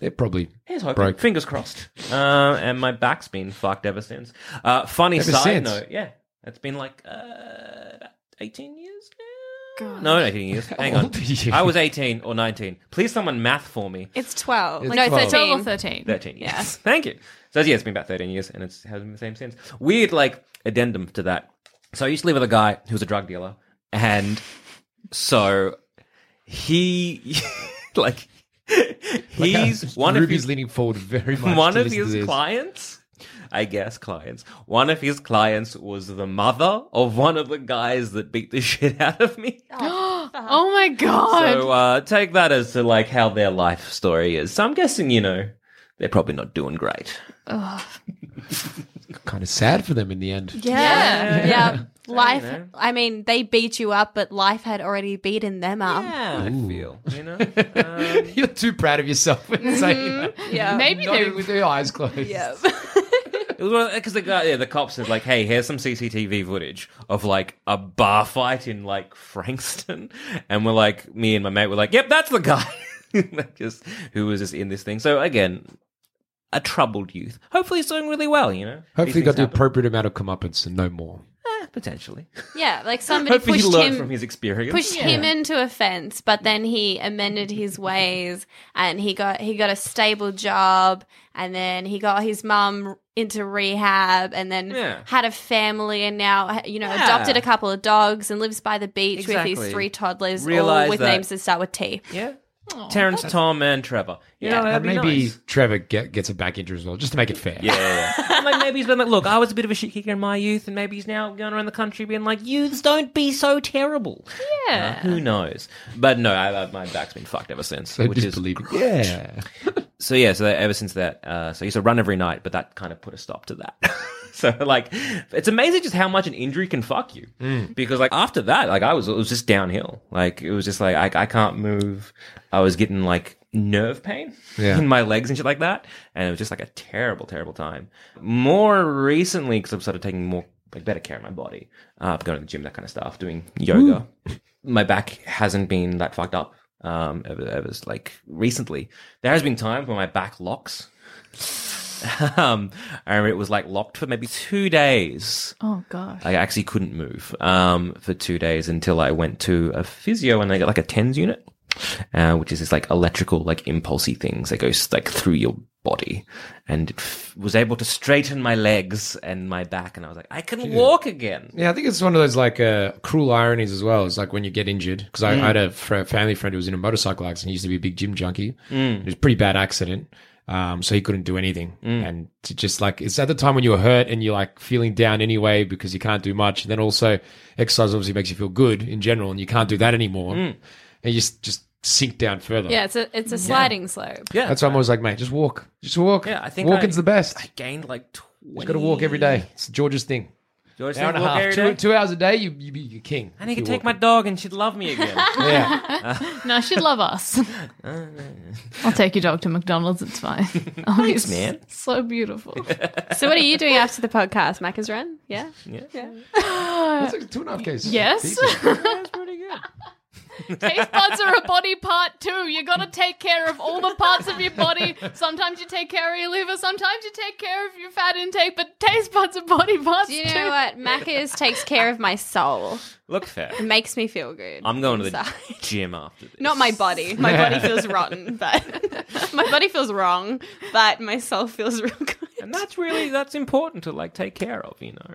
they're probably here's hoping. broke. Fingers crossed. Uh, and my back's been fucked ever since. Uh, funny Ever side since? note, yeah, it's been like uh, about eighteen years now. No, eighteen years. Hang on, old are you? I was eighteen or nineteen. Please, someone math for me. It's twelve. It's no, 12. 12 or thirteen. 13. yes. Yeah. Thank you. So yeah, it's been about 13 years and it's hasn't been the same since. Weird like addendum to that. So I used to live with a guy who was a drug dealer and so he like he's one of Ruby's his leaning forward very much. one to of listen to his this. clients I guess clients. One of his clients was the mother of one of the guys that beat the shit out of me. Oh my god. So uh, take that as to like how their life story is. So I'm guessing you know they're probably not doing great. Kind of sad for them in the end. Yeah. Yeah. Life. know. I mean, they beat you up, but life had already beaten them up. Yeah, I feel you know. Um, You're too proud of yourself when saying that. Yeah. Maybe Not they even with your eyes closed. Yeah. because the guy, yeah, the cops said like, "Hey, here's some CCTV footage of like a bar fight in like Frankston," and we're like, me and my mate were like, "Yep, that's the guy." that just who was just in this thing. So again, a troubled youth. Hopefully, he's doing really well. You know, Hopefully, These he got things the happen. appropriate amount of comeuppance and no more. Potentially. Yeah, like somebody Hopefully, he pushed learned him from his experience. pushed him into a fence, but then he amended his ways and he got he got a stable job and then he got his mum into rehab and then Yeah. had a family and now you know Yeah. adopted a couple of dogs and lives by the beach with his three toddlers all with that- names that start with T. Yeah. Terrence, Tom, and Trevor. You know, that'd And be maybe nice. Trevor get, gets a back injury as well, just to make it fair. Yeah, yeah, yeah. Like maybe he's been like, look, I was a bit of a shit kicker in my youth, and maybe he's now going around the country being like, youths don't be so terrible. Yeah. Uh, who knows? But no, I, I, my back's been fucked ever since. So which just is believing. Yeah. so yeah. So ever since that, uh, so I used to run every night, but that kind of put a stop to that. so like, it's amazing just how much an injury can fuck you. Because like after that, like I was, it was just downhill. Like it was just like I, I can't move. I was getting like nerve pain Yeah. in my legs and shit like that, and it was just like a terrible, terrible time. More recently, because I've started taking more like better care of my body, uh, going to the gym, that kind of stuff, doing yoga. My back hasn't been that fucked up. Um, ever, ever like recently, there has been times when my back locks. um, I remember it was like locked for maybe two days. Oh gosh. I actually couldn't move um, for two days until I went to a physio and they got like a TENS unit, uh, which is this like electrical, like impulsy things that goes like through your body, and it f- was able to straighten my legs and my back, and I was like, I can walk again. Yeah, I think it's one of those like uh, cruel ironies as well. It's like when you get injured, because I, I had a fr- family friend who was in a motorcycle accident. He used to be a big gym junkie. It was a pretty bad accident. Um, so he couldn't do anything. And to just like, it's at the time when you were hurt and you're like feeling down anyway because you can't do much. And then also exercise obviously makes you feel good in general and you can't do that anymore. And you just, just sink down further. Yeah, it's a it's a sliding slope. Yeah, That's why I'm always like, mate, just walk. Just walk. Yeah, I think walking's I- the best. I gained like twenty. Just got to walk every day. It's George's thing. George Hour and a half. every Two, day? two hours a day, you, you be your king. And he if could you take my dog and she'd love me again. Yeah. No, she'd love us. I'll take your dog to McDonald's. It's fine. Oh, Thanks, he's man. So beautiful. So what are you doing after the podcast? Macca's run? Yeah. That's like two and a half cases. Yes. Decent. That's pretty good. Taste buds are a body part too. You got to take care of all the parts of your body. Sometimes you take care of your liver. Sometimes you take care of your fat intake. But taste buds are body parts Do you too. know what? Macca's takes care of my soul. Look fair. It makes me feel good. I'm going to the inside. gym after this. Not my body. My body feels rotten, but my body feels wrong, but my soul feels real good. And that's really that's important to like take care of, you know.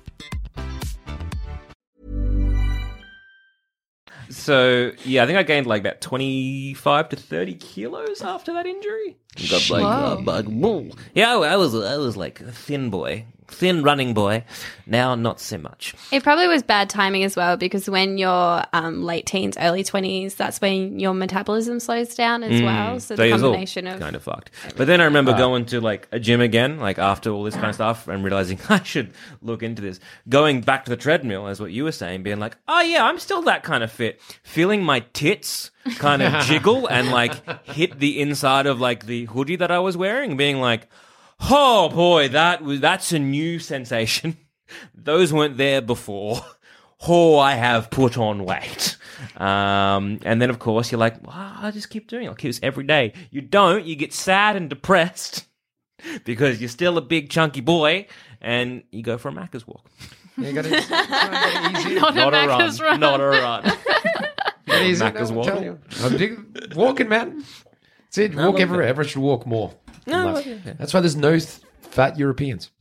So yeah, I think I gained like about twenty five to thirty kilos after that injury. Got like uh, bug. whoa. Yeah, I was I was like a thin boy, thin running boy. Now not so much. It probably was bad timing as well because when you're um, late teens, early 20s, that's when your metabolism slows down as well. So, the it was all combination of. kind of fucked. But then I remember going to like a gym again, like after all this kind of stuff, and realizing I should look into this. Going back to the treadmill, as what you were saying, being like, oh yeah, I'm still that kind of fit. Feeling my tits kind of jiggle and like hit the inside of like the hoodie that I was wearing, being like, oh boy, that was that's a new sensation. Those weren't there before. Oh, I have put on weight. Um, and then, of course, you're like, well, I'll just keep doing it. I'll keep this every day. You don't. You get sad and depressed because you're still a big, chunky boy and you go for a Macca's walk. You gotta try and get it easy. Not, Not a a run. run. Not a run. Get easy. Macca's I'm walk. you. I'm dig- walking, man. That's it. Walk everywhere. Everyone should walk more. In No, life. yeah, yeah. That's why there's no th- fat Europeans.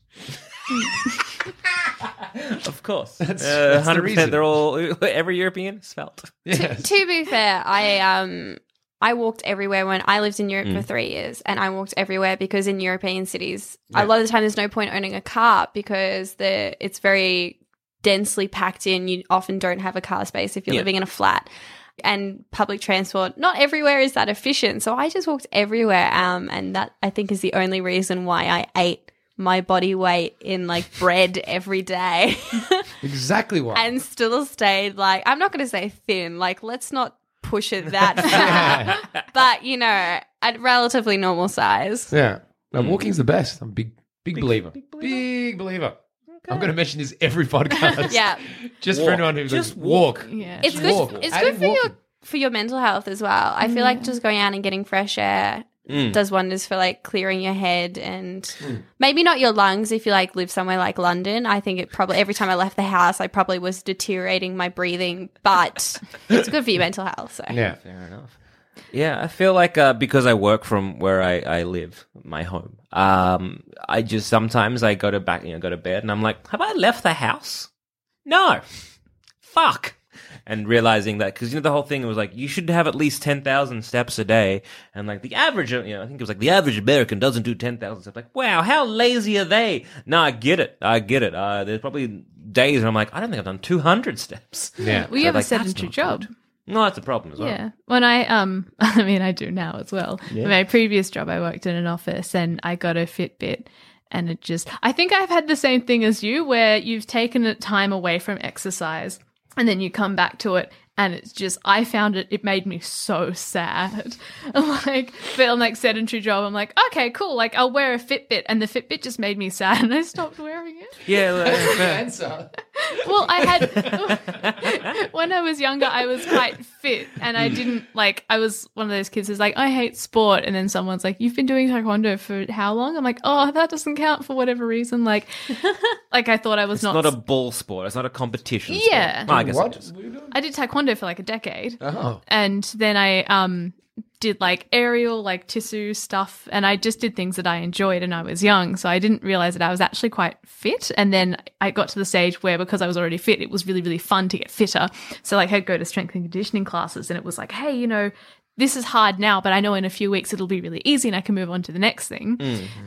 Of course. That's- uh, that's the 100%. reason. They're all, every European is felt. Yes. to be fair, I um I walked everywhere when I lived in Europe Mm. for three years, and I walked everywhere because in European cities, a lot of the time there's no point owning a car because the it's very densely packed in. You often don't have a car space if you're Yeah. living in a flat. And public transport, not everywhere is that efficient. So I just walked everywhere. Um, and that I think is the only reason why I ate my body weight in like bread every day. Exactly why. and still stayed like I'm not going to say thin. Like let's not push it that far. but you know, at relatively normal size. yeah. Mm. No, walking's the best. I'm a big, big, believer. Big believer. I'm going to mention this every podcast. Yeah, Just for Walk. anyone who Just just walk. Yeah. it's Just good. walk. It's Add good in for your walking. for your mental health as well. I feel like just going out and getting fresh air Mm. does wonders for like clearing your head and Mm. maybe not your lungs if you like live somewhere like London. I think it probably every time I left the house, I probably was deteriorating my breathing, but it's good for your mental health. So Yeah. Fair enough. Yeah, I feel like uh, because I work from where I, I live, my home, um, I just sometimes I go to back, you know, go to bed, and I'm like, have I left the house? No, fuck. And realizing that because you know the whole thing was like you should have at least ten thousand steps a day, and like the average, you know, I think it was like the average American doesn't do ten thousand steps. Like, wow, how lazy are they? No, I get it, I get it. Uh, there's probably days where I'm like, I don't think I've done two hundred steps. Yeah. we So, have a like, that's sedentary not job. good. No, that's a problem as well. Yeah. When I um I mean I do now as well. In my previous job I worked in an office and I got a Fitbit and it just I think I've had the same thing as you where you've taken a time away from exercise and then you come back to it and it's just I found it it made me so sad. I'm like feeling like sedentary job. I'm like, okay, cool. Like I'll wear a Fitbit and the Fitbit just made me sad and I stopped wearing it. Yeah, like, Answer. Well, I had when I was younger, I was quite fit, and I didn't like. I was one of those kids who's like, I hate sport, and then someone's like, "You've been doing taekwondo for how long?" I'm like, "Oh, that doesn't count for whatever reason." Like, like I thought I was not It's not. not, a ball sport. It's not a competition. Yeah. Sport. Well, I guess what? it is. What are you doing? I did taekwondo for like a decade, Oh. and then I um did like aerial like tissue stuff and I just did things that I enjoyed and I was young so I didn't realize that I was actually quite fit and then I got to the stage where because I was already fit it was really really fun to get fitter so like I'd go to strength and conditioning classes and it was like hey you know this is hard now but I know in a few weeks it'll be really easy and I can move on to the next thing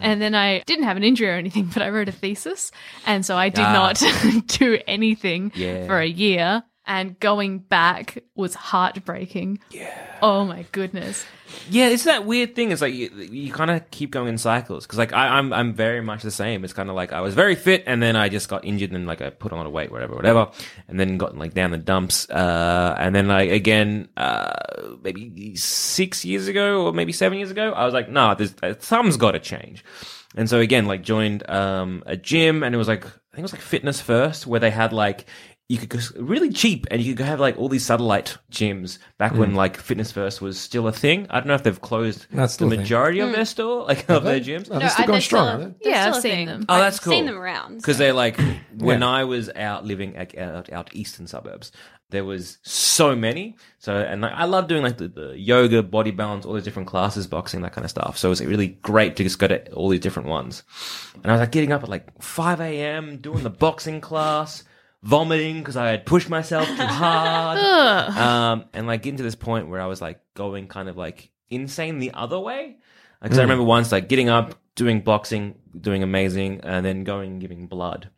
and then I didn't have an injury or anything but I wrote a thesis and so I did Ah. not do anything Yeah. for a year and going back was heartbreaking. Yeah. Oh my goodness. Yeah, it's that weird thing. It's like you, you kind of keep going in cycles because, like, I, I'm I'm very much the same. It's kind of like I was very fit, and then I just got injured, and like I put on a lot of weight, whatever, whatever, and then got like down the dumps, uh, and then like again, uh, maybe six years ago or maybe seven years ago, I was like, nah, there's uh, something's got to change, and so again, like joined um a gym, and it was like I think it was like Fitness First, where they had like you could go really cheap and you could have like all these satellite gyms back when mm. like Fitness First was still a thing. I don't know if they've closed That's the still a thing. majority of mm. their store, like of their gyms. Oh, they're still going strong, aren't they? Yeah, I've seen thing. them. Oh, that's cool. I've cool. Seen them around Because so. they're like when Yeah. I was out living like, out out eastern suburbs, there was so many. So and like, I love doing like the, the yoga, body balance, all those different classes, boxing, that kind of stuff. So it was really great to just go to all these different ones. And I was like getting up at like five a.m. doing the boxing class. Vomiting because I had pushed myself too hard. Um, and like getting to this point where I was like going kind of like insane the other way. Because I hmm. remember once like getting up, doing boxing, doing amazing, and then going and giving blood.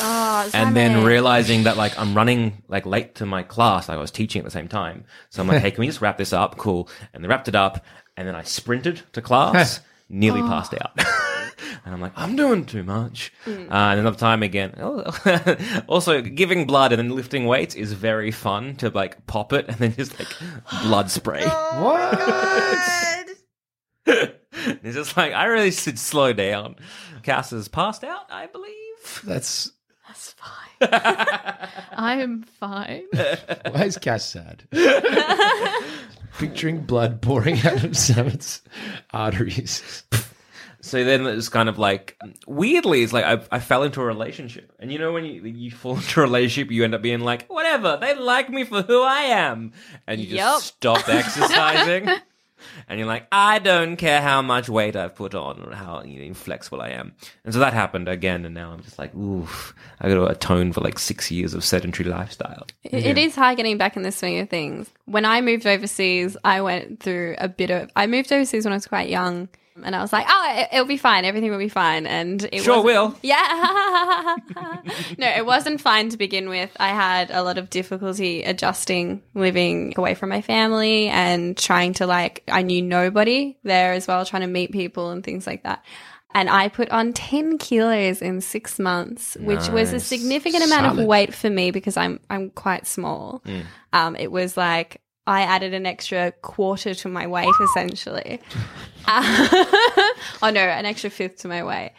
Oh, and then Simon. realizing that like I'm running like late to my class, like I was teaching at the same time. So I'm like, hey, can we just wrap this up? Cool. And they wrapped it up, and then I sprinted to class, nearly passed out. and I'm like, I'm doing too much. Uh, and another time again. also, giving blood and then lifting weights is very fun to like pop it and then just like blood spray. What? it's just like I really should slow down. Cass has passed out, I believe. That's That's fine. I'm fine. why is Cass sad? Picturing blood pouring out of Zammit's arteries. So then it was kind of like weirdly, it's like I, I fell into a relationship, and you know when you you fall into a relationship, you end up being like, whatever, they like me for who I am, and you just Yup. stop exercising, and you're like, I don't care how much weight I've put on or how you know, inflexible I am, and so that happened again, and now I'm just like, oof, I got to atone for like six years of sedentary lifestyle. It- it is hard getting back in the swing of things. When I moved overseas, I went through a bit of. I moved overseas when I was quite young, and I was like, "Oh, it, it'll be fine. Everything will be fine." And it Sure will. Yeah. no, it wasn't fine to begin with. I had a lot of difficulty adjusting living away from my family and trying to like. I knew nobody there as well, trying to meet people and things like that. And I put on 10 kilos in six months, which was a significant amount Solid. of weight for me because I'm, I'm quite small. Um, it was like, I added an extra quarter to my weight essentially. Uh, oh no, an extra fifth to my weight.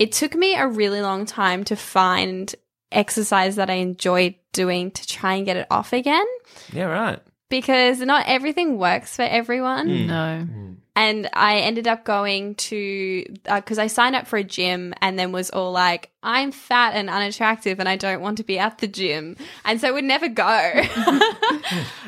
It took me a really long time to find exercise that I enjoyed doing to try and get it off again Yeah, right. because not everything works for everyone. No. And I ended up going to uh, because I signed up for a gym and then was all like, I'm fat and unattractive and I don't want to be at the gym, and so I would never go.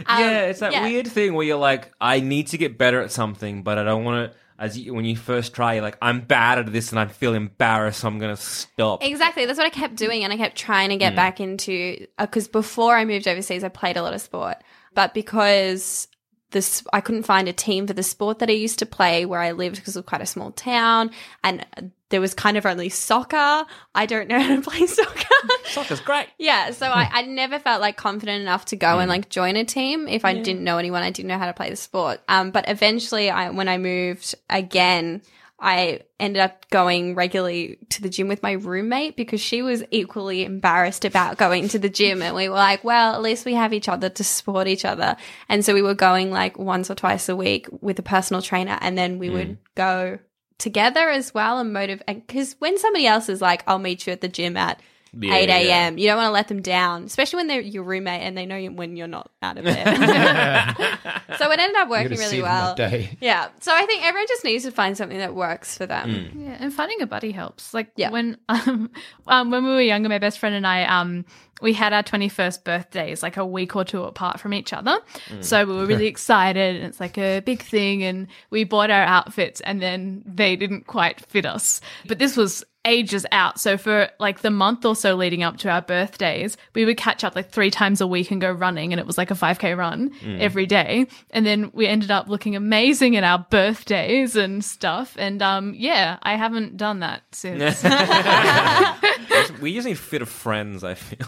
Um, yeah, it's that Um, yeah. weird thing where you're like, I need to get better at something, but I don't want to. As you, when you first try, you're like, I'm bad at this, and I feel embarrassed, so I'm gonna stop. Exactly. That's what I kept doing. And I kept trying to get mm. back into, uh, because before I moved overseas, I played a lot of sport. But because this, I couldn't find a team for the sport that I used to play where I lived because it was quite a small town and there was kind of only soccer. I don't know how to play soccer. Soccer's great. Yeah, so I, I never felt like confident enough to go and like join a team if I didn't know anyone. I didn't know how to play the sport. Um, but eventually, I when I moved again, I ended up going regularly to the gym with my roommate because she was equally embarrassed about going to the gym, and we were like, well, at least we have each other to support each other. And so we were going like once or twice a week with a personal trainer, and then we mm. would go together as well and motivate because when somebody else is like i'll meet you at the gym at Yeah, 8 yeah. a.m. You don't want to let them down, especially when they're your roommate and they know you when you're not out of bed. so it ended up working really well. day. Yeah. So I think everyone just needs to find something that works for them. Yeah, and finding a buddy helps. Like Yeah. when um, um when we were younger, my best friend and I um we had our twenty first birthdays like a week or two apart from each other. So we were really excited, and it's like a big thing. And we bought our outfits, and then they didn't quite fit us. But this was ages out. So for like the month or so leading up to our birthdays, we would catch up like three times a week and go running, and it was like a five k run every day. And then we ended up looking amazing at our birthdays and stuff. And um, yeah, I haven't done that since. we usually fit of friends. I feel.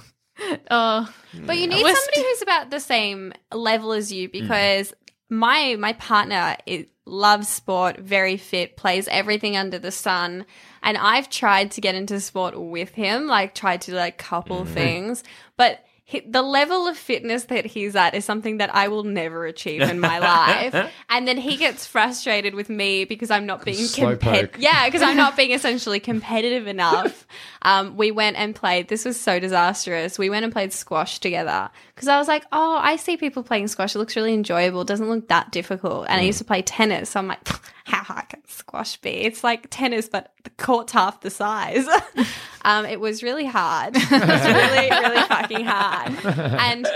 uh, But you need We're somebody who's about the same level as you because my my partner is, loves sport, very fit, plays everything under the sun, and I've tried to get into sport with him, like tried to like couple mm. things, but. He, the level of fitness that he's at is something that I will never achieve in my life. And then he gets frustrated with me because I'm not being competitive. Yeah, because I'm not being essentially competitive enough. Um, we went and played. This was so disastrous. We went and played squash together because I was like, oh, I see people playing squash. It looks really enjoyable. It doesn't look that difficult. And I used to play tennis. So I'm like, how hard can squash be? It's like tennis, but the court's half the size. um, it was really hard. It was really, really fucking hard. And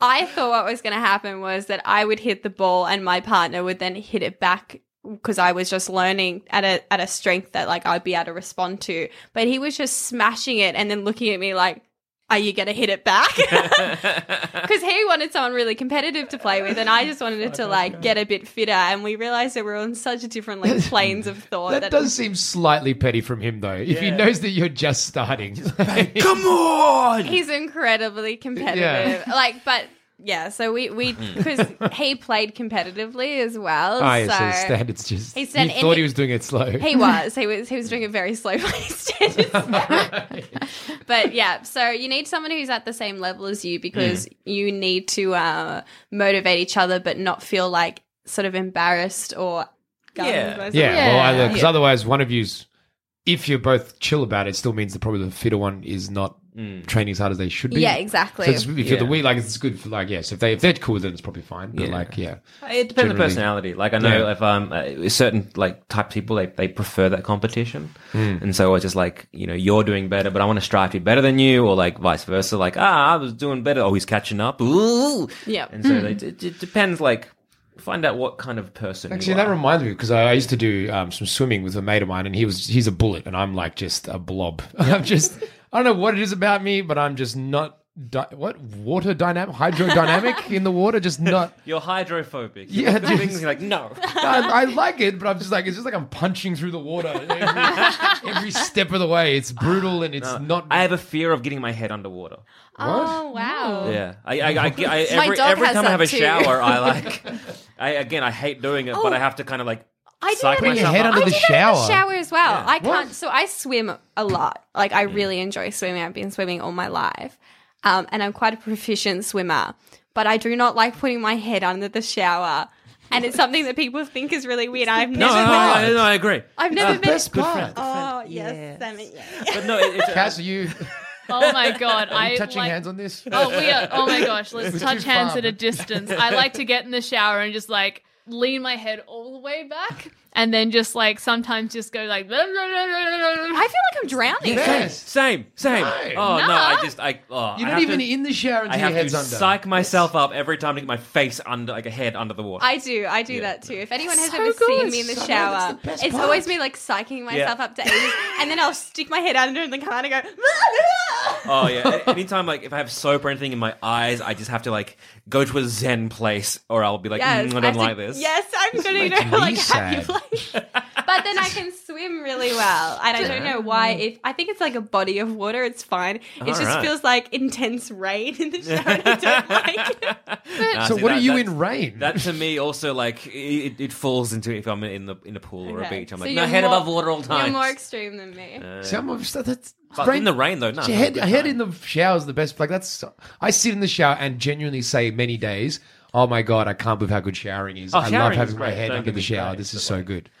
I thought what was going to happen was that I would hit the ball and my partner would then hit it back because I was just learning at a at a strength that like I'd be able to respond to. But he was just smashing it and then looking at me like, are you going to hit it back? Because he wanted someone really competitive to play with, and I just wanted it to like get a bit fitter. And we realized that we're on such different like planes of thought. That does seem slightly petty from him, though. If he knows that you're just starting, Come on! he's incredibly competitive. Like, but yeah, so we we because he played competitively as well. Ah, yes, so his standards just. He He, said thought in- he was doing it slow. He was. He was. He was doing it very slow by but yeah, so you need someone who's at the same level as you because Mm. you need to uh, motivate each other, but not feel like sort of embarrassed or. gummed Yeah. by Yeah, someone. well, because Yeah. otherwise, one of you's, if you're both chill about it, it still means that probably the fitter one is not training as hard as they should be. Yeah, exactly. So it's, if you're the Yeah. weak, like it's good for like yes, if they if they're cool, then it's probably fine. But Yeah. like yeah, It depends on Generally. personality. Like I know Yeah. if um uh, certain like type of people they, they prefer that competition, Hmm. and so it's just like you know you're doing better, but I want to strive to be better than you, or like vice versa. Like ah, I was doing better. Oh, he's catching up. Ooh, Yep. And so they, it, it depends. Like find out what kind of person. Actually, you that reminds me because I, I used to do um, some swimming with a mate of mine, and he was he's a bullet, and I'm like just a blob. I'm just I don't know what it is about me, but I'm just not di- what water dynamic, hydrodynamic in the water, just not. You're hydrophobic. Yeah, You're just- things you're like no. I, I like it, but I'm just like it's just like I'm punching through the water every, every step of the way. It's brutal and it's not. I have a fear of getting my head underwater. Oh wow. Yeah, I, I, I, I My every, dog every has time I have a too. shower, I like, I again, I hate doing it, but Oh. I have to kind of like I do psych that in- Putting your myself head up. under I the do that in shower. the shower as well. Yeah. I can't. So I swim a lot. Like I really enjoy swimming. I've been swimming all my life, um, and I'm quite a proficient swimmer. But I do not like putting my head under the shower, and it's something that people think is really weird. I've No, never. no, been, I, no, I agree. I've never the been. best part. Oh yes, Sammy. Yeah. But no, it, it's, Cass, are you, Oh my god! are you I touching like, hands on this? Oh, we are. Oh my gosh, let's It's touch too hands far, at a distance. I like to get in the shower and just like lean my head all the way back, and then just like sometimes just go like. I feel like I'm drowning. Yes. same, same. No. Oh no, Nah. I just I oh, You're I not have even to, in the shower I until have your head's to under. psych myself up every time to get my face under like a head under the water. I do, I do that too. If anyone has So ever good. seen me in the So- shower, that's the it's part. always me like psyching myself Yeah. up to 80, and then I'll stick my head under in the car and I go. oh yeah. Anytime like if I have soap or anything in my eyes, I just have to like go to a zen place, or I'll be like, Yes, mm, I have don't to- like this. Yes, I'm gonna makes go me like happy sad. Place. but then I can swim really well, and I don't know why. If I think it's like a body of water, it's fine. It just Alright. feels like intense rain in the shower. and I don't like it. Nah, So see, what that- are you in rain? That to me also like it, it falls into if I'm in the in a pool or a Okay. beach. I'm So like no you're head more- above water all the time. You're more extreme than me. See, I'm obs- that's but brain- in the rain though, no. Your head, head in the shower is the best. Like that's, I sit in the shower and genuinely say many days, "Oh my god, I can't believe how good showering is. Oh, I love showering is having my great. head Don't under get the me shower. started, This is so good."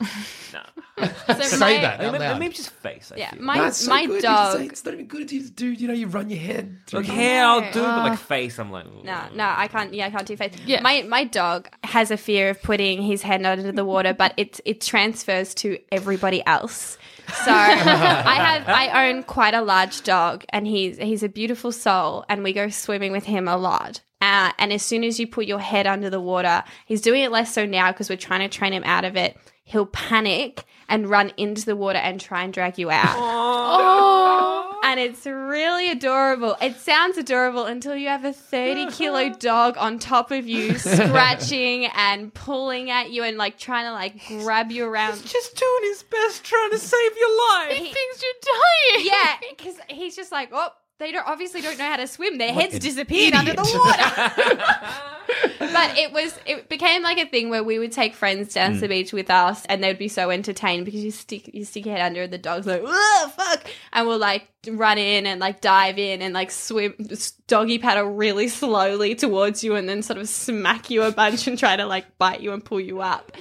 So Say my- that out Maybe, loud. maybe just face. I Yeah, feel. my No, it's so my good. You dog. say It's not even good to do. You know, you run your head. through Like hair, I'll do, but like ah. face, I'm like, ooh. No, no, I can't. Yeah, I can't do face. Yeah. My my dog has a fear of putting his head under the water, but it it transfers to everybody else. So I have I own quite a large dog, and he's he's a beautiful soul, and we go swimming with him a lot. Uh, and as soon as you put your head under the water, he's doing it less so now because we're trying to train him out of it. He'll panic and run into the water and try and drag you out. Oh. And it's really adorable. It sounds adorable until you have a 30 kilo dog on top of you, scratching and pulling at you and like trying to like grab you around. He's just doing his best, trying to save your life. He- Thinks you're dying. yeah, because he's just like, oh, they don't obviously don't know how to swim. Their heads disappeared under the water. but it was it became like a thing where we would take friends down to the beach with us, and they'd be so entertained because you stick you stick your head under, and the dog's like, oh fuck, and we'll like run in and like dive in and like swim, doggy paddle really slowly towards you, and then sort of smack you a bunch and try to like bite you and pull you up.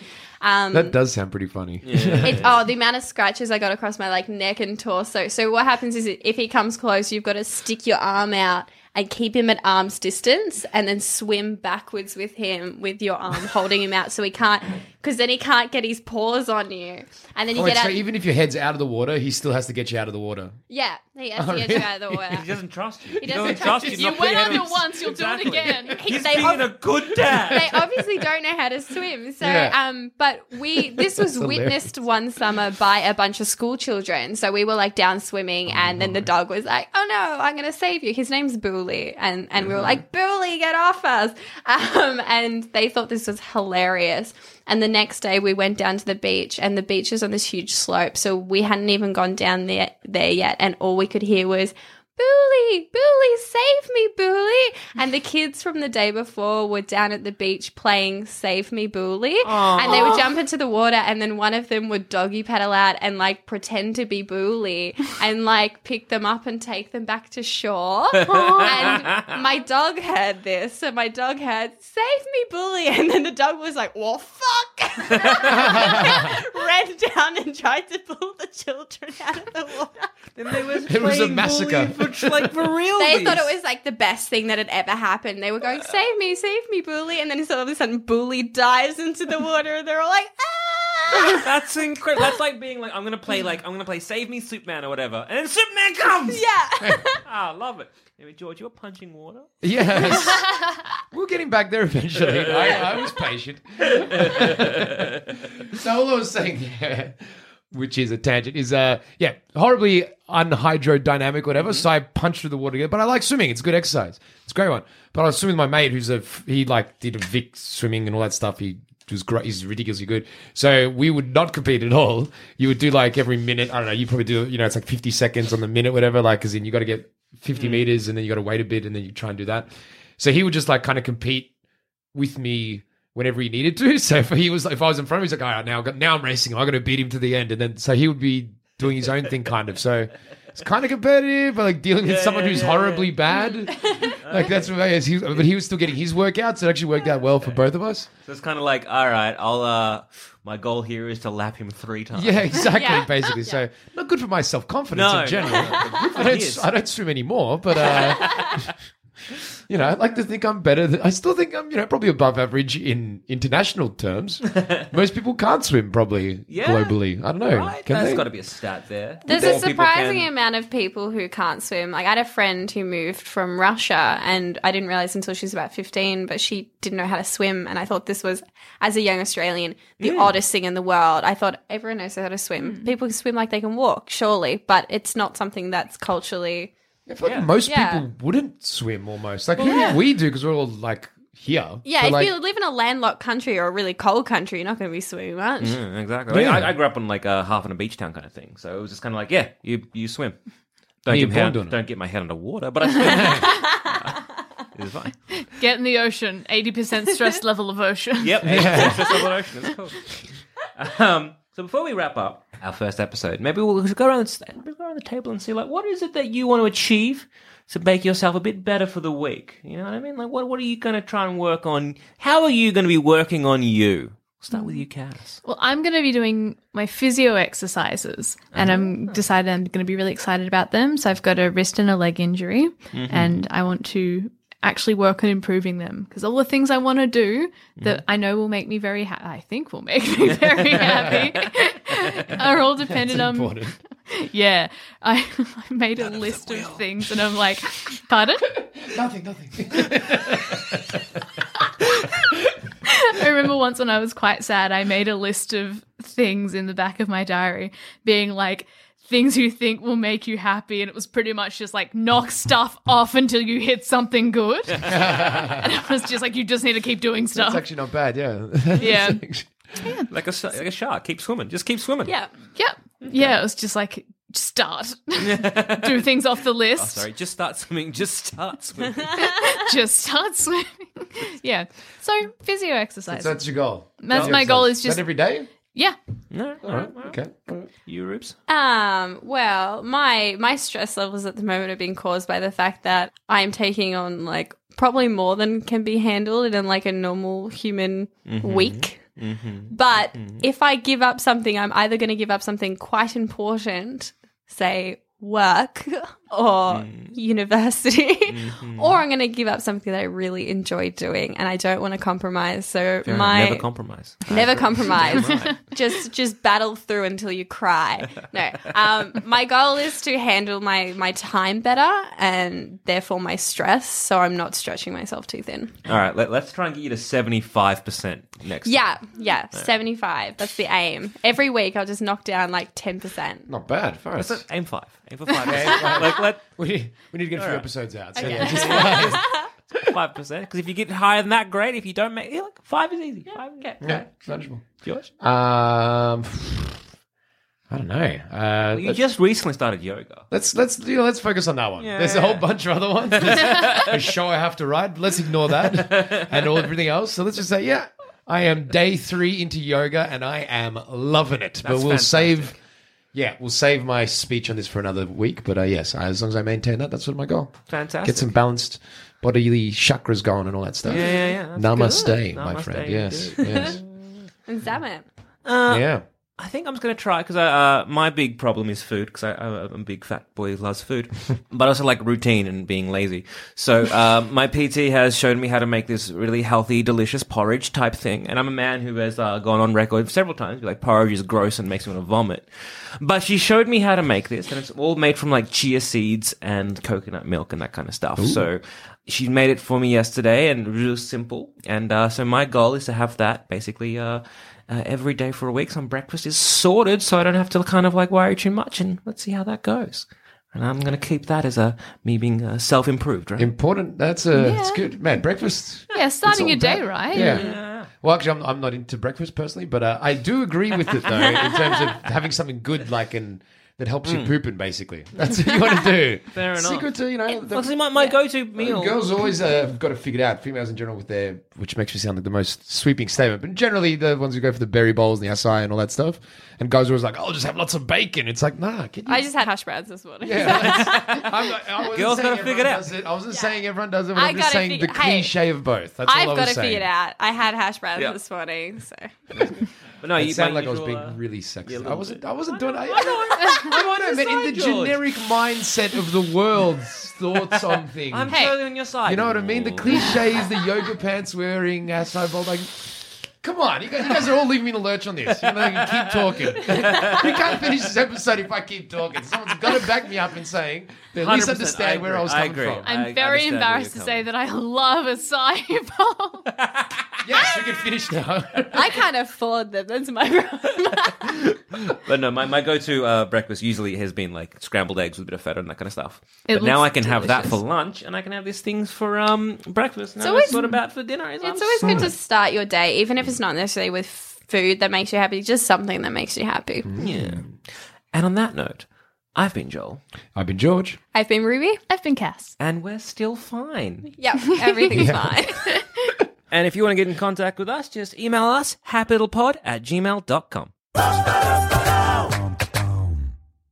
Um, That does sound pretty funny. it, oh, the amount of scratches I got across my like neck and torso. So what happens is if he comes close, you've got to stick your arm out and keep him at arm's distance, and then swim backwards with him with your arm holding him out, so he can't because then he can't get his paws on you, and then you Oh, get out. so even if your head's out of the water, he still has to get you out of the water. yeah, he has Oh, to get you out of the water. He doesn't trust you. He, doesn't trust you. you. You not went being able under to- once, you'll do it Exactly. again. He's They being ob- a good dad. they obviously don't know how to swim. So, Yeah. um, but we this was That's witnessed one summer by a bunch of school children. So we were like down swimming, and then the dog was like, "Oh no, I'm gonna save you." His name's Booley, and and we were like, "Booley, get off us!" Um, and they thought this was hilarious. And the next day we went down to the beach, and the beach is on this huge slope, so we hadn't even gone down there there yet, and all we could hear was. Booley, Booley, save me, Booley. And the kids from the day before were down at the beach playing Save Me, Booley. And they would jump into the water, and then one of them would doggy paddle out and like pretend to be Booley and like pick them up and take them back to shore. and my dog heard this. So my dog heard, Save me, Booley. And then the dog was like, Well, fuck. Ran down and tried to pull the children out of the water. Then they was It was a massacre. Bully like for real. They thought it was like the best thing that had ever happened. They were going, "Save me, save me, Booley!" And then all of a sudden, Booley dives into the water, and they're all like, "Ah!" That's incredible. That's like being like, I'm gonna play like I'm gonna play Save Me Superman or whatever, and then Superman comes. Yeah. Ah, I love it. Anyway, George, you're punching water. Yes. We're getting back there eventually. I, I was patient. so all I was saying there, which is a tangent, is uh yeah, horribly unhydrodynamic, whatever. So I punched through the water again. But I like swimming. It's good exercise. It's a great one. But I was swimming with my mate who's a he like did a Vic swimming and all that stuff. He was great. He's ridiculously good. So we would not compete at all. You would do like every minute. I don't know. You probably do. You know, it's like fifty seconds on the minute, whatever. Like, as in you got to get fifty meters, and then you got to wait a bit, and then you try and do that. So he would just like kind of compete with me whenever he needed to. So if he was, if I was in front of him, he's like, all right, now, I got- now I'm racing. I got to beat him to the end, and then so he would be doing his own thing, kind of. So it's kind of competitive, but like dealing with someone who's horribly bad. like that's what it is. He, but he was still getting his workouts. It actually worked out well for both of us. So it's kind of like, all right, I'll. uh My goal here is to lap him three times. Yeah, exactly. Yeah. Basically, so not good for my self confidence No, in general. no, no, but I don't. I don't swim anymore, but uh, you know, I like to think I'm better. Than, I still think I'm, you know, probably above average in international terms. Most people can't swim, probably Yeah. globally. I don't know. Right? Can There's they? got to be a stat there. There's More a surprising can- amount of people who can't swim. Like I had a friend who moved from Russia, and I didn't realize until she was about 15, but she didn't know how to swim. And I thought this was, as a young Australian, the oddest thing in the world. I thought everyone knows how to swim. Hmm. People can swim like they can walk, surely, but it's not something that's culturally. I feel like most Yeah. people wouldn't swim almost. Like maybe we do because we're all like here. Yeah, But, if like, you live in a landlocked country or a really cold country, you're not going to be swimming much. Mm, exactly. Yeah. I, I grew up in like a half in a beach town kind of thing, so it was just kind of like, yeah, you you swim. Don't Me get, my Paul head, doing it. don't get my head underwater, but I swim. it's fine. Get in the ocean. 80% stress level of ocean. Yep. Yeah. Stress level of ocean. It's cool. Um, so before we wrap up our first episode, maybe we'll go around the, go around the table and see like what is it that you want to achieve to make yourself a bit better for the week. You know what I mean? Like what what are you going to try and work on? How are you going to be working on you? Start with you, Cass. Well, I'm going to be doing my physio exercises, and I'm ah. decided I'm going to be really excited about them. So I've got a wrist and a leg injury, mm-hmm. and I want to actually work on improving them because all the things I want to do mm. that I know will make me very happy, I think will make me very happy, are all dependent on. important. Yeah, I, I made a list of things, and I'm like, pardon. nothing, nothing. I remember once when I was quite sad, I made a list of things in the back of my diary, being like things you think will make you happy, and it was pretty much just like knock stuff off until you hit something good. and it was just like you just need to keep doing stuff. That's actually not bad. Yeah. Yeah. Like a s- like a shark, keep swimming. Just keep swimming. Yeah. yeah Yeah, it was just like start, do things off the Oh, list, sorry. Just start swimming. Just start swimming. just start swimming. yeah. So physio exercise. so that's your goal. That's my goal is Is just that every day? Yeah. no, all right. Okay. You, ribs. Um, well, my my stress levels at the moment are being caused by the fact that I'm taking on like probably more than can be handled in like a normal human mm-hmm. week. Mm-hmm. But mm-hmm. if I give up something, I'm either going to give up something quite important, say work, or Mm. university, Mm-hmm. or I'm going to give up something that I really enjoy doing and I don't want to compromise. So Fair enough. my Never compromise. Never compromise. just just battle through until you cry. No. Um, my goal is to handle my my time better and therefore my stress, so I'm not stretching myself too thin. All right, let, let's try and get you to 75% next Yeah, yeah, seventy five. That's the aim. Every week I'll just knock down like ten percent. Not bad. First. Aim five. Aim for five. like, let, We, we need to get a few Alright. episodes out. So Okay. yeah, just five percent. Because if you get higher than that, great. If you don't make, yeah, look, five is easy. Five. Is, Okay. yeah, manageable. George, Um, I don't know. Uh, you let's, just recently started yoga. let's let's you know, let's focus on that one. There's a whole bunch of other ones. There's a show I have to write. Let's ignore that and all everything else. So let's just say, yeah, I am day three into yoga and I am loving it. but we'll fantastic. save. Yeah, we'll save my speech on this for another week. But uh, yes, as long as I maintain that, that's sort of my goal. Fantastic. Get some balanced bodily chakras going and all that stuff. Yeah, yeah, yeah. That's Namaste, my friend. Yes, yes. And damn it. yeah. I think I'm just going to try because uh, my big problem is food because I'm a big fat boy who loves food, but also like routine and being lazy. So um, my PT has shown me how to make this really healthy, delicious porridge type thing, and I'm a man who has uh, gone on record several times like porridge is gross and makes me want to vomit. But she showed me how to make this, and it's all made from like chia seeds and coconut milk and that kind of stuff. So she made it for me yesterday, and it was real simple. And uh, so my goal is to have that basically. Uh, uh, every day for a week. So breakfast is sorted, so I don't have to kind of like worry too much. And let's see how that goes. And I'm going to keep that as a me being uh, self improved, right? Important. That's a. That's good, man. Breakfast. Yeah, starting your day, right? Yeah. Well, actually, I'm, I'm not into breakfast personally, but uh, I do agree with it though in terms of having something good like in that helps you pooping. Basically, that's what you want to do. Hmm. Fair enough. Secret to you know. the- Well, see, my, my go-to meal. Girls always uh, got to figure it figured out. Females in general with their, which makes me sound like the most sweeping statement, but generally the ones who go for the berry bowls and the acai and all that stuff. And guys are always like, "I'll just have lots of bacon." It's like, nah, get you I just had hash browns this morning. Yeah, that's- I'm not, I wasn't Girls saying gotta figure it out. does I wasn't saying everyone does it. But I I'm just gotta saying the figure- hey, cliche of both. That's all I've I got was to saying. figure it out. I had hash browns Yeah. this morning, so But no, It you sounded like I was being uh, really sexist. yeah, a I wasn't. I wasn't doing. I, I, know. I, I meant in the George. generic mindset of the world's thoughts on things. I'm Hey. totally on your side. you know what I mean? The cliche is the yoga pants wearing, acai bowl. Like, come on, you guys, you guys are all leaving me in a lurch on this. You know, you keep talking. we can't finish this episode if I keep talking. Someone's got to back me up in saying they at least understand I where I was coming I from. I'm I very embarrassed to say that I love acai bowl. Yes, we can finish now. I can't afford them. That's my problem. But no, my, my go-to uh, breakfast usually has been like scrambled eggs with a bit of feta and that kind of stuff. It but now I looks can have that for lunch, and I can have these things for um breakfast. Now it's it's- sort about for dinner. Is it's I'm always good to start your day, even if it's not necessarily with food that makes you happy, just something that makes you happy. Yeah. And on that note, I've been Joel, I've been George. I've been Ruby. I've been Cass. and we're still fine. Yep, everything's fine. And if you want to get in contact with us, just email us, happylittlepod at gmail.com.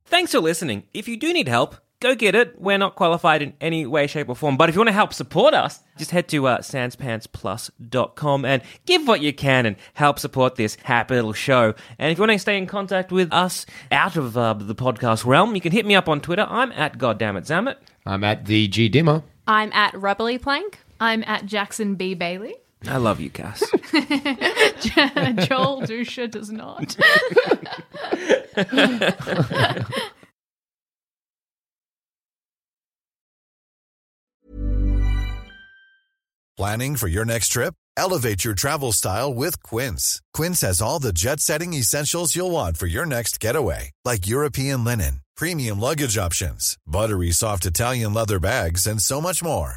Thanks for listening. If you do need help, go get it. We're not qualified in any way, shape, or form. But if you want to help support us, just head to uh, sanspantsplus.com and give what you can and help support this happy little show. And if you want to stay in contact with us out of uh, the podcast realm, you can hit me up on Twitter. I'm at goddammit I'm at the G Dimmer. I'm at Rubbly Plank. I'm at Jackson B. Bailey. I love you, Cass. Joel Dusha does not. Planning for your next trip? Elevate your travel style with Quince. Quince has all the jet setting essentials you'll want for your next getaway, like European linen, premium luggage options, buttery soft Italian leather bags, and so much more.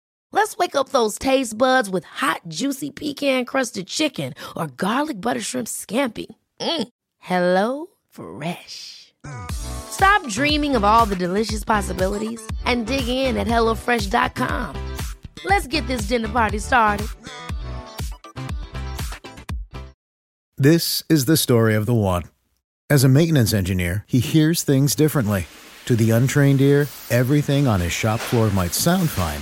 Let's wake up those taste buds with hot, juicy pecan-crusted chicken or garlic butter shrimp scampi. Mm. Hello Fresh. Stop dreaming of all the delicious possibilities and dig in at HelloFresh.com. Let's get this dinner party started. This is the story of the one. As a maintenance engineer, he hears things differently. To the untrained ear, everything on his shop floor might sound fine,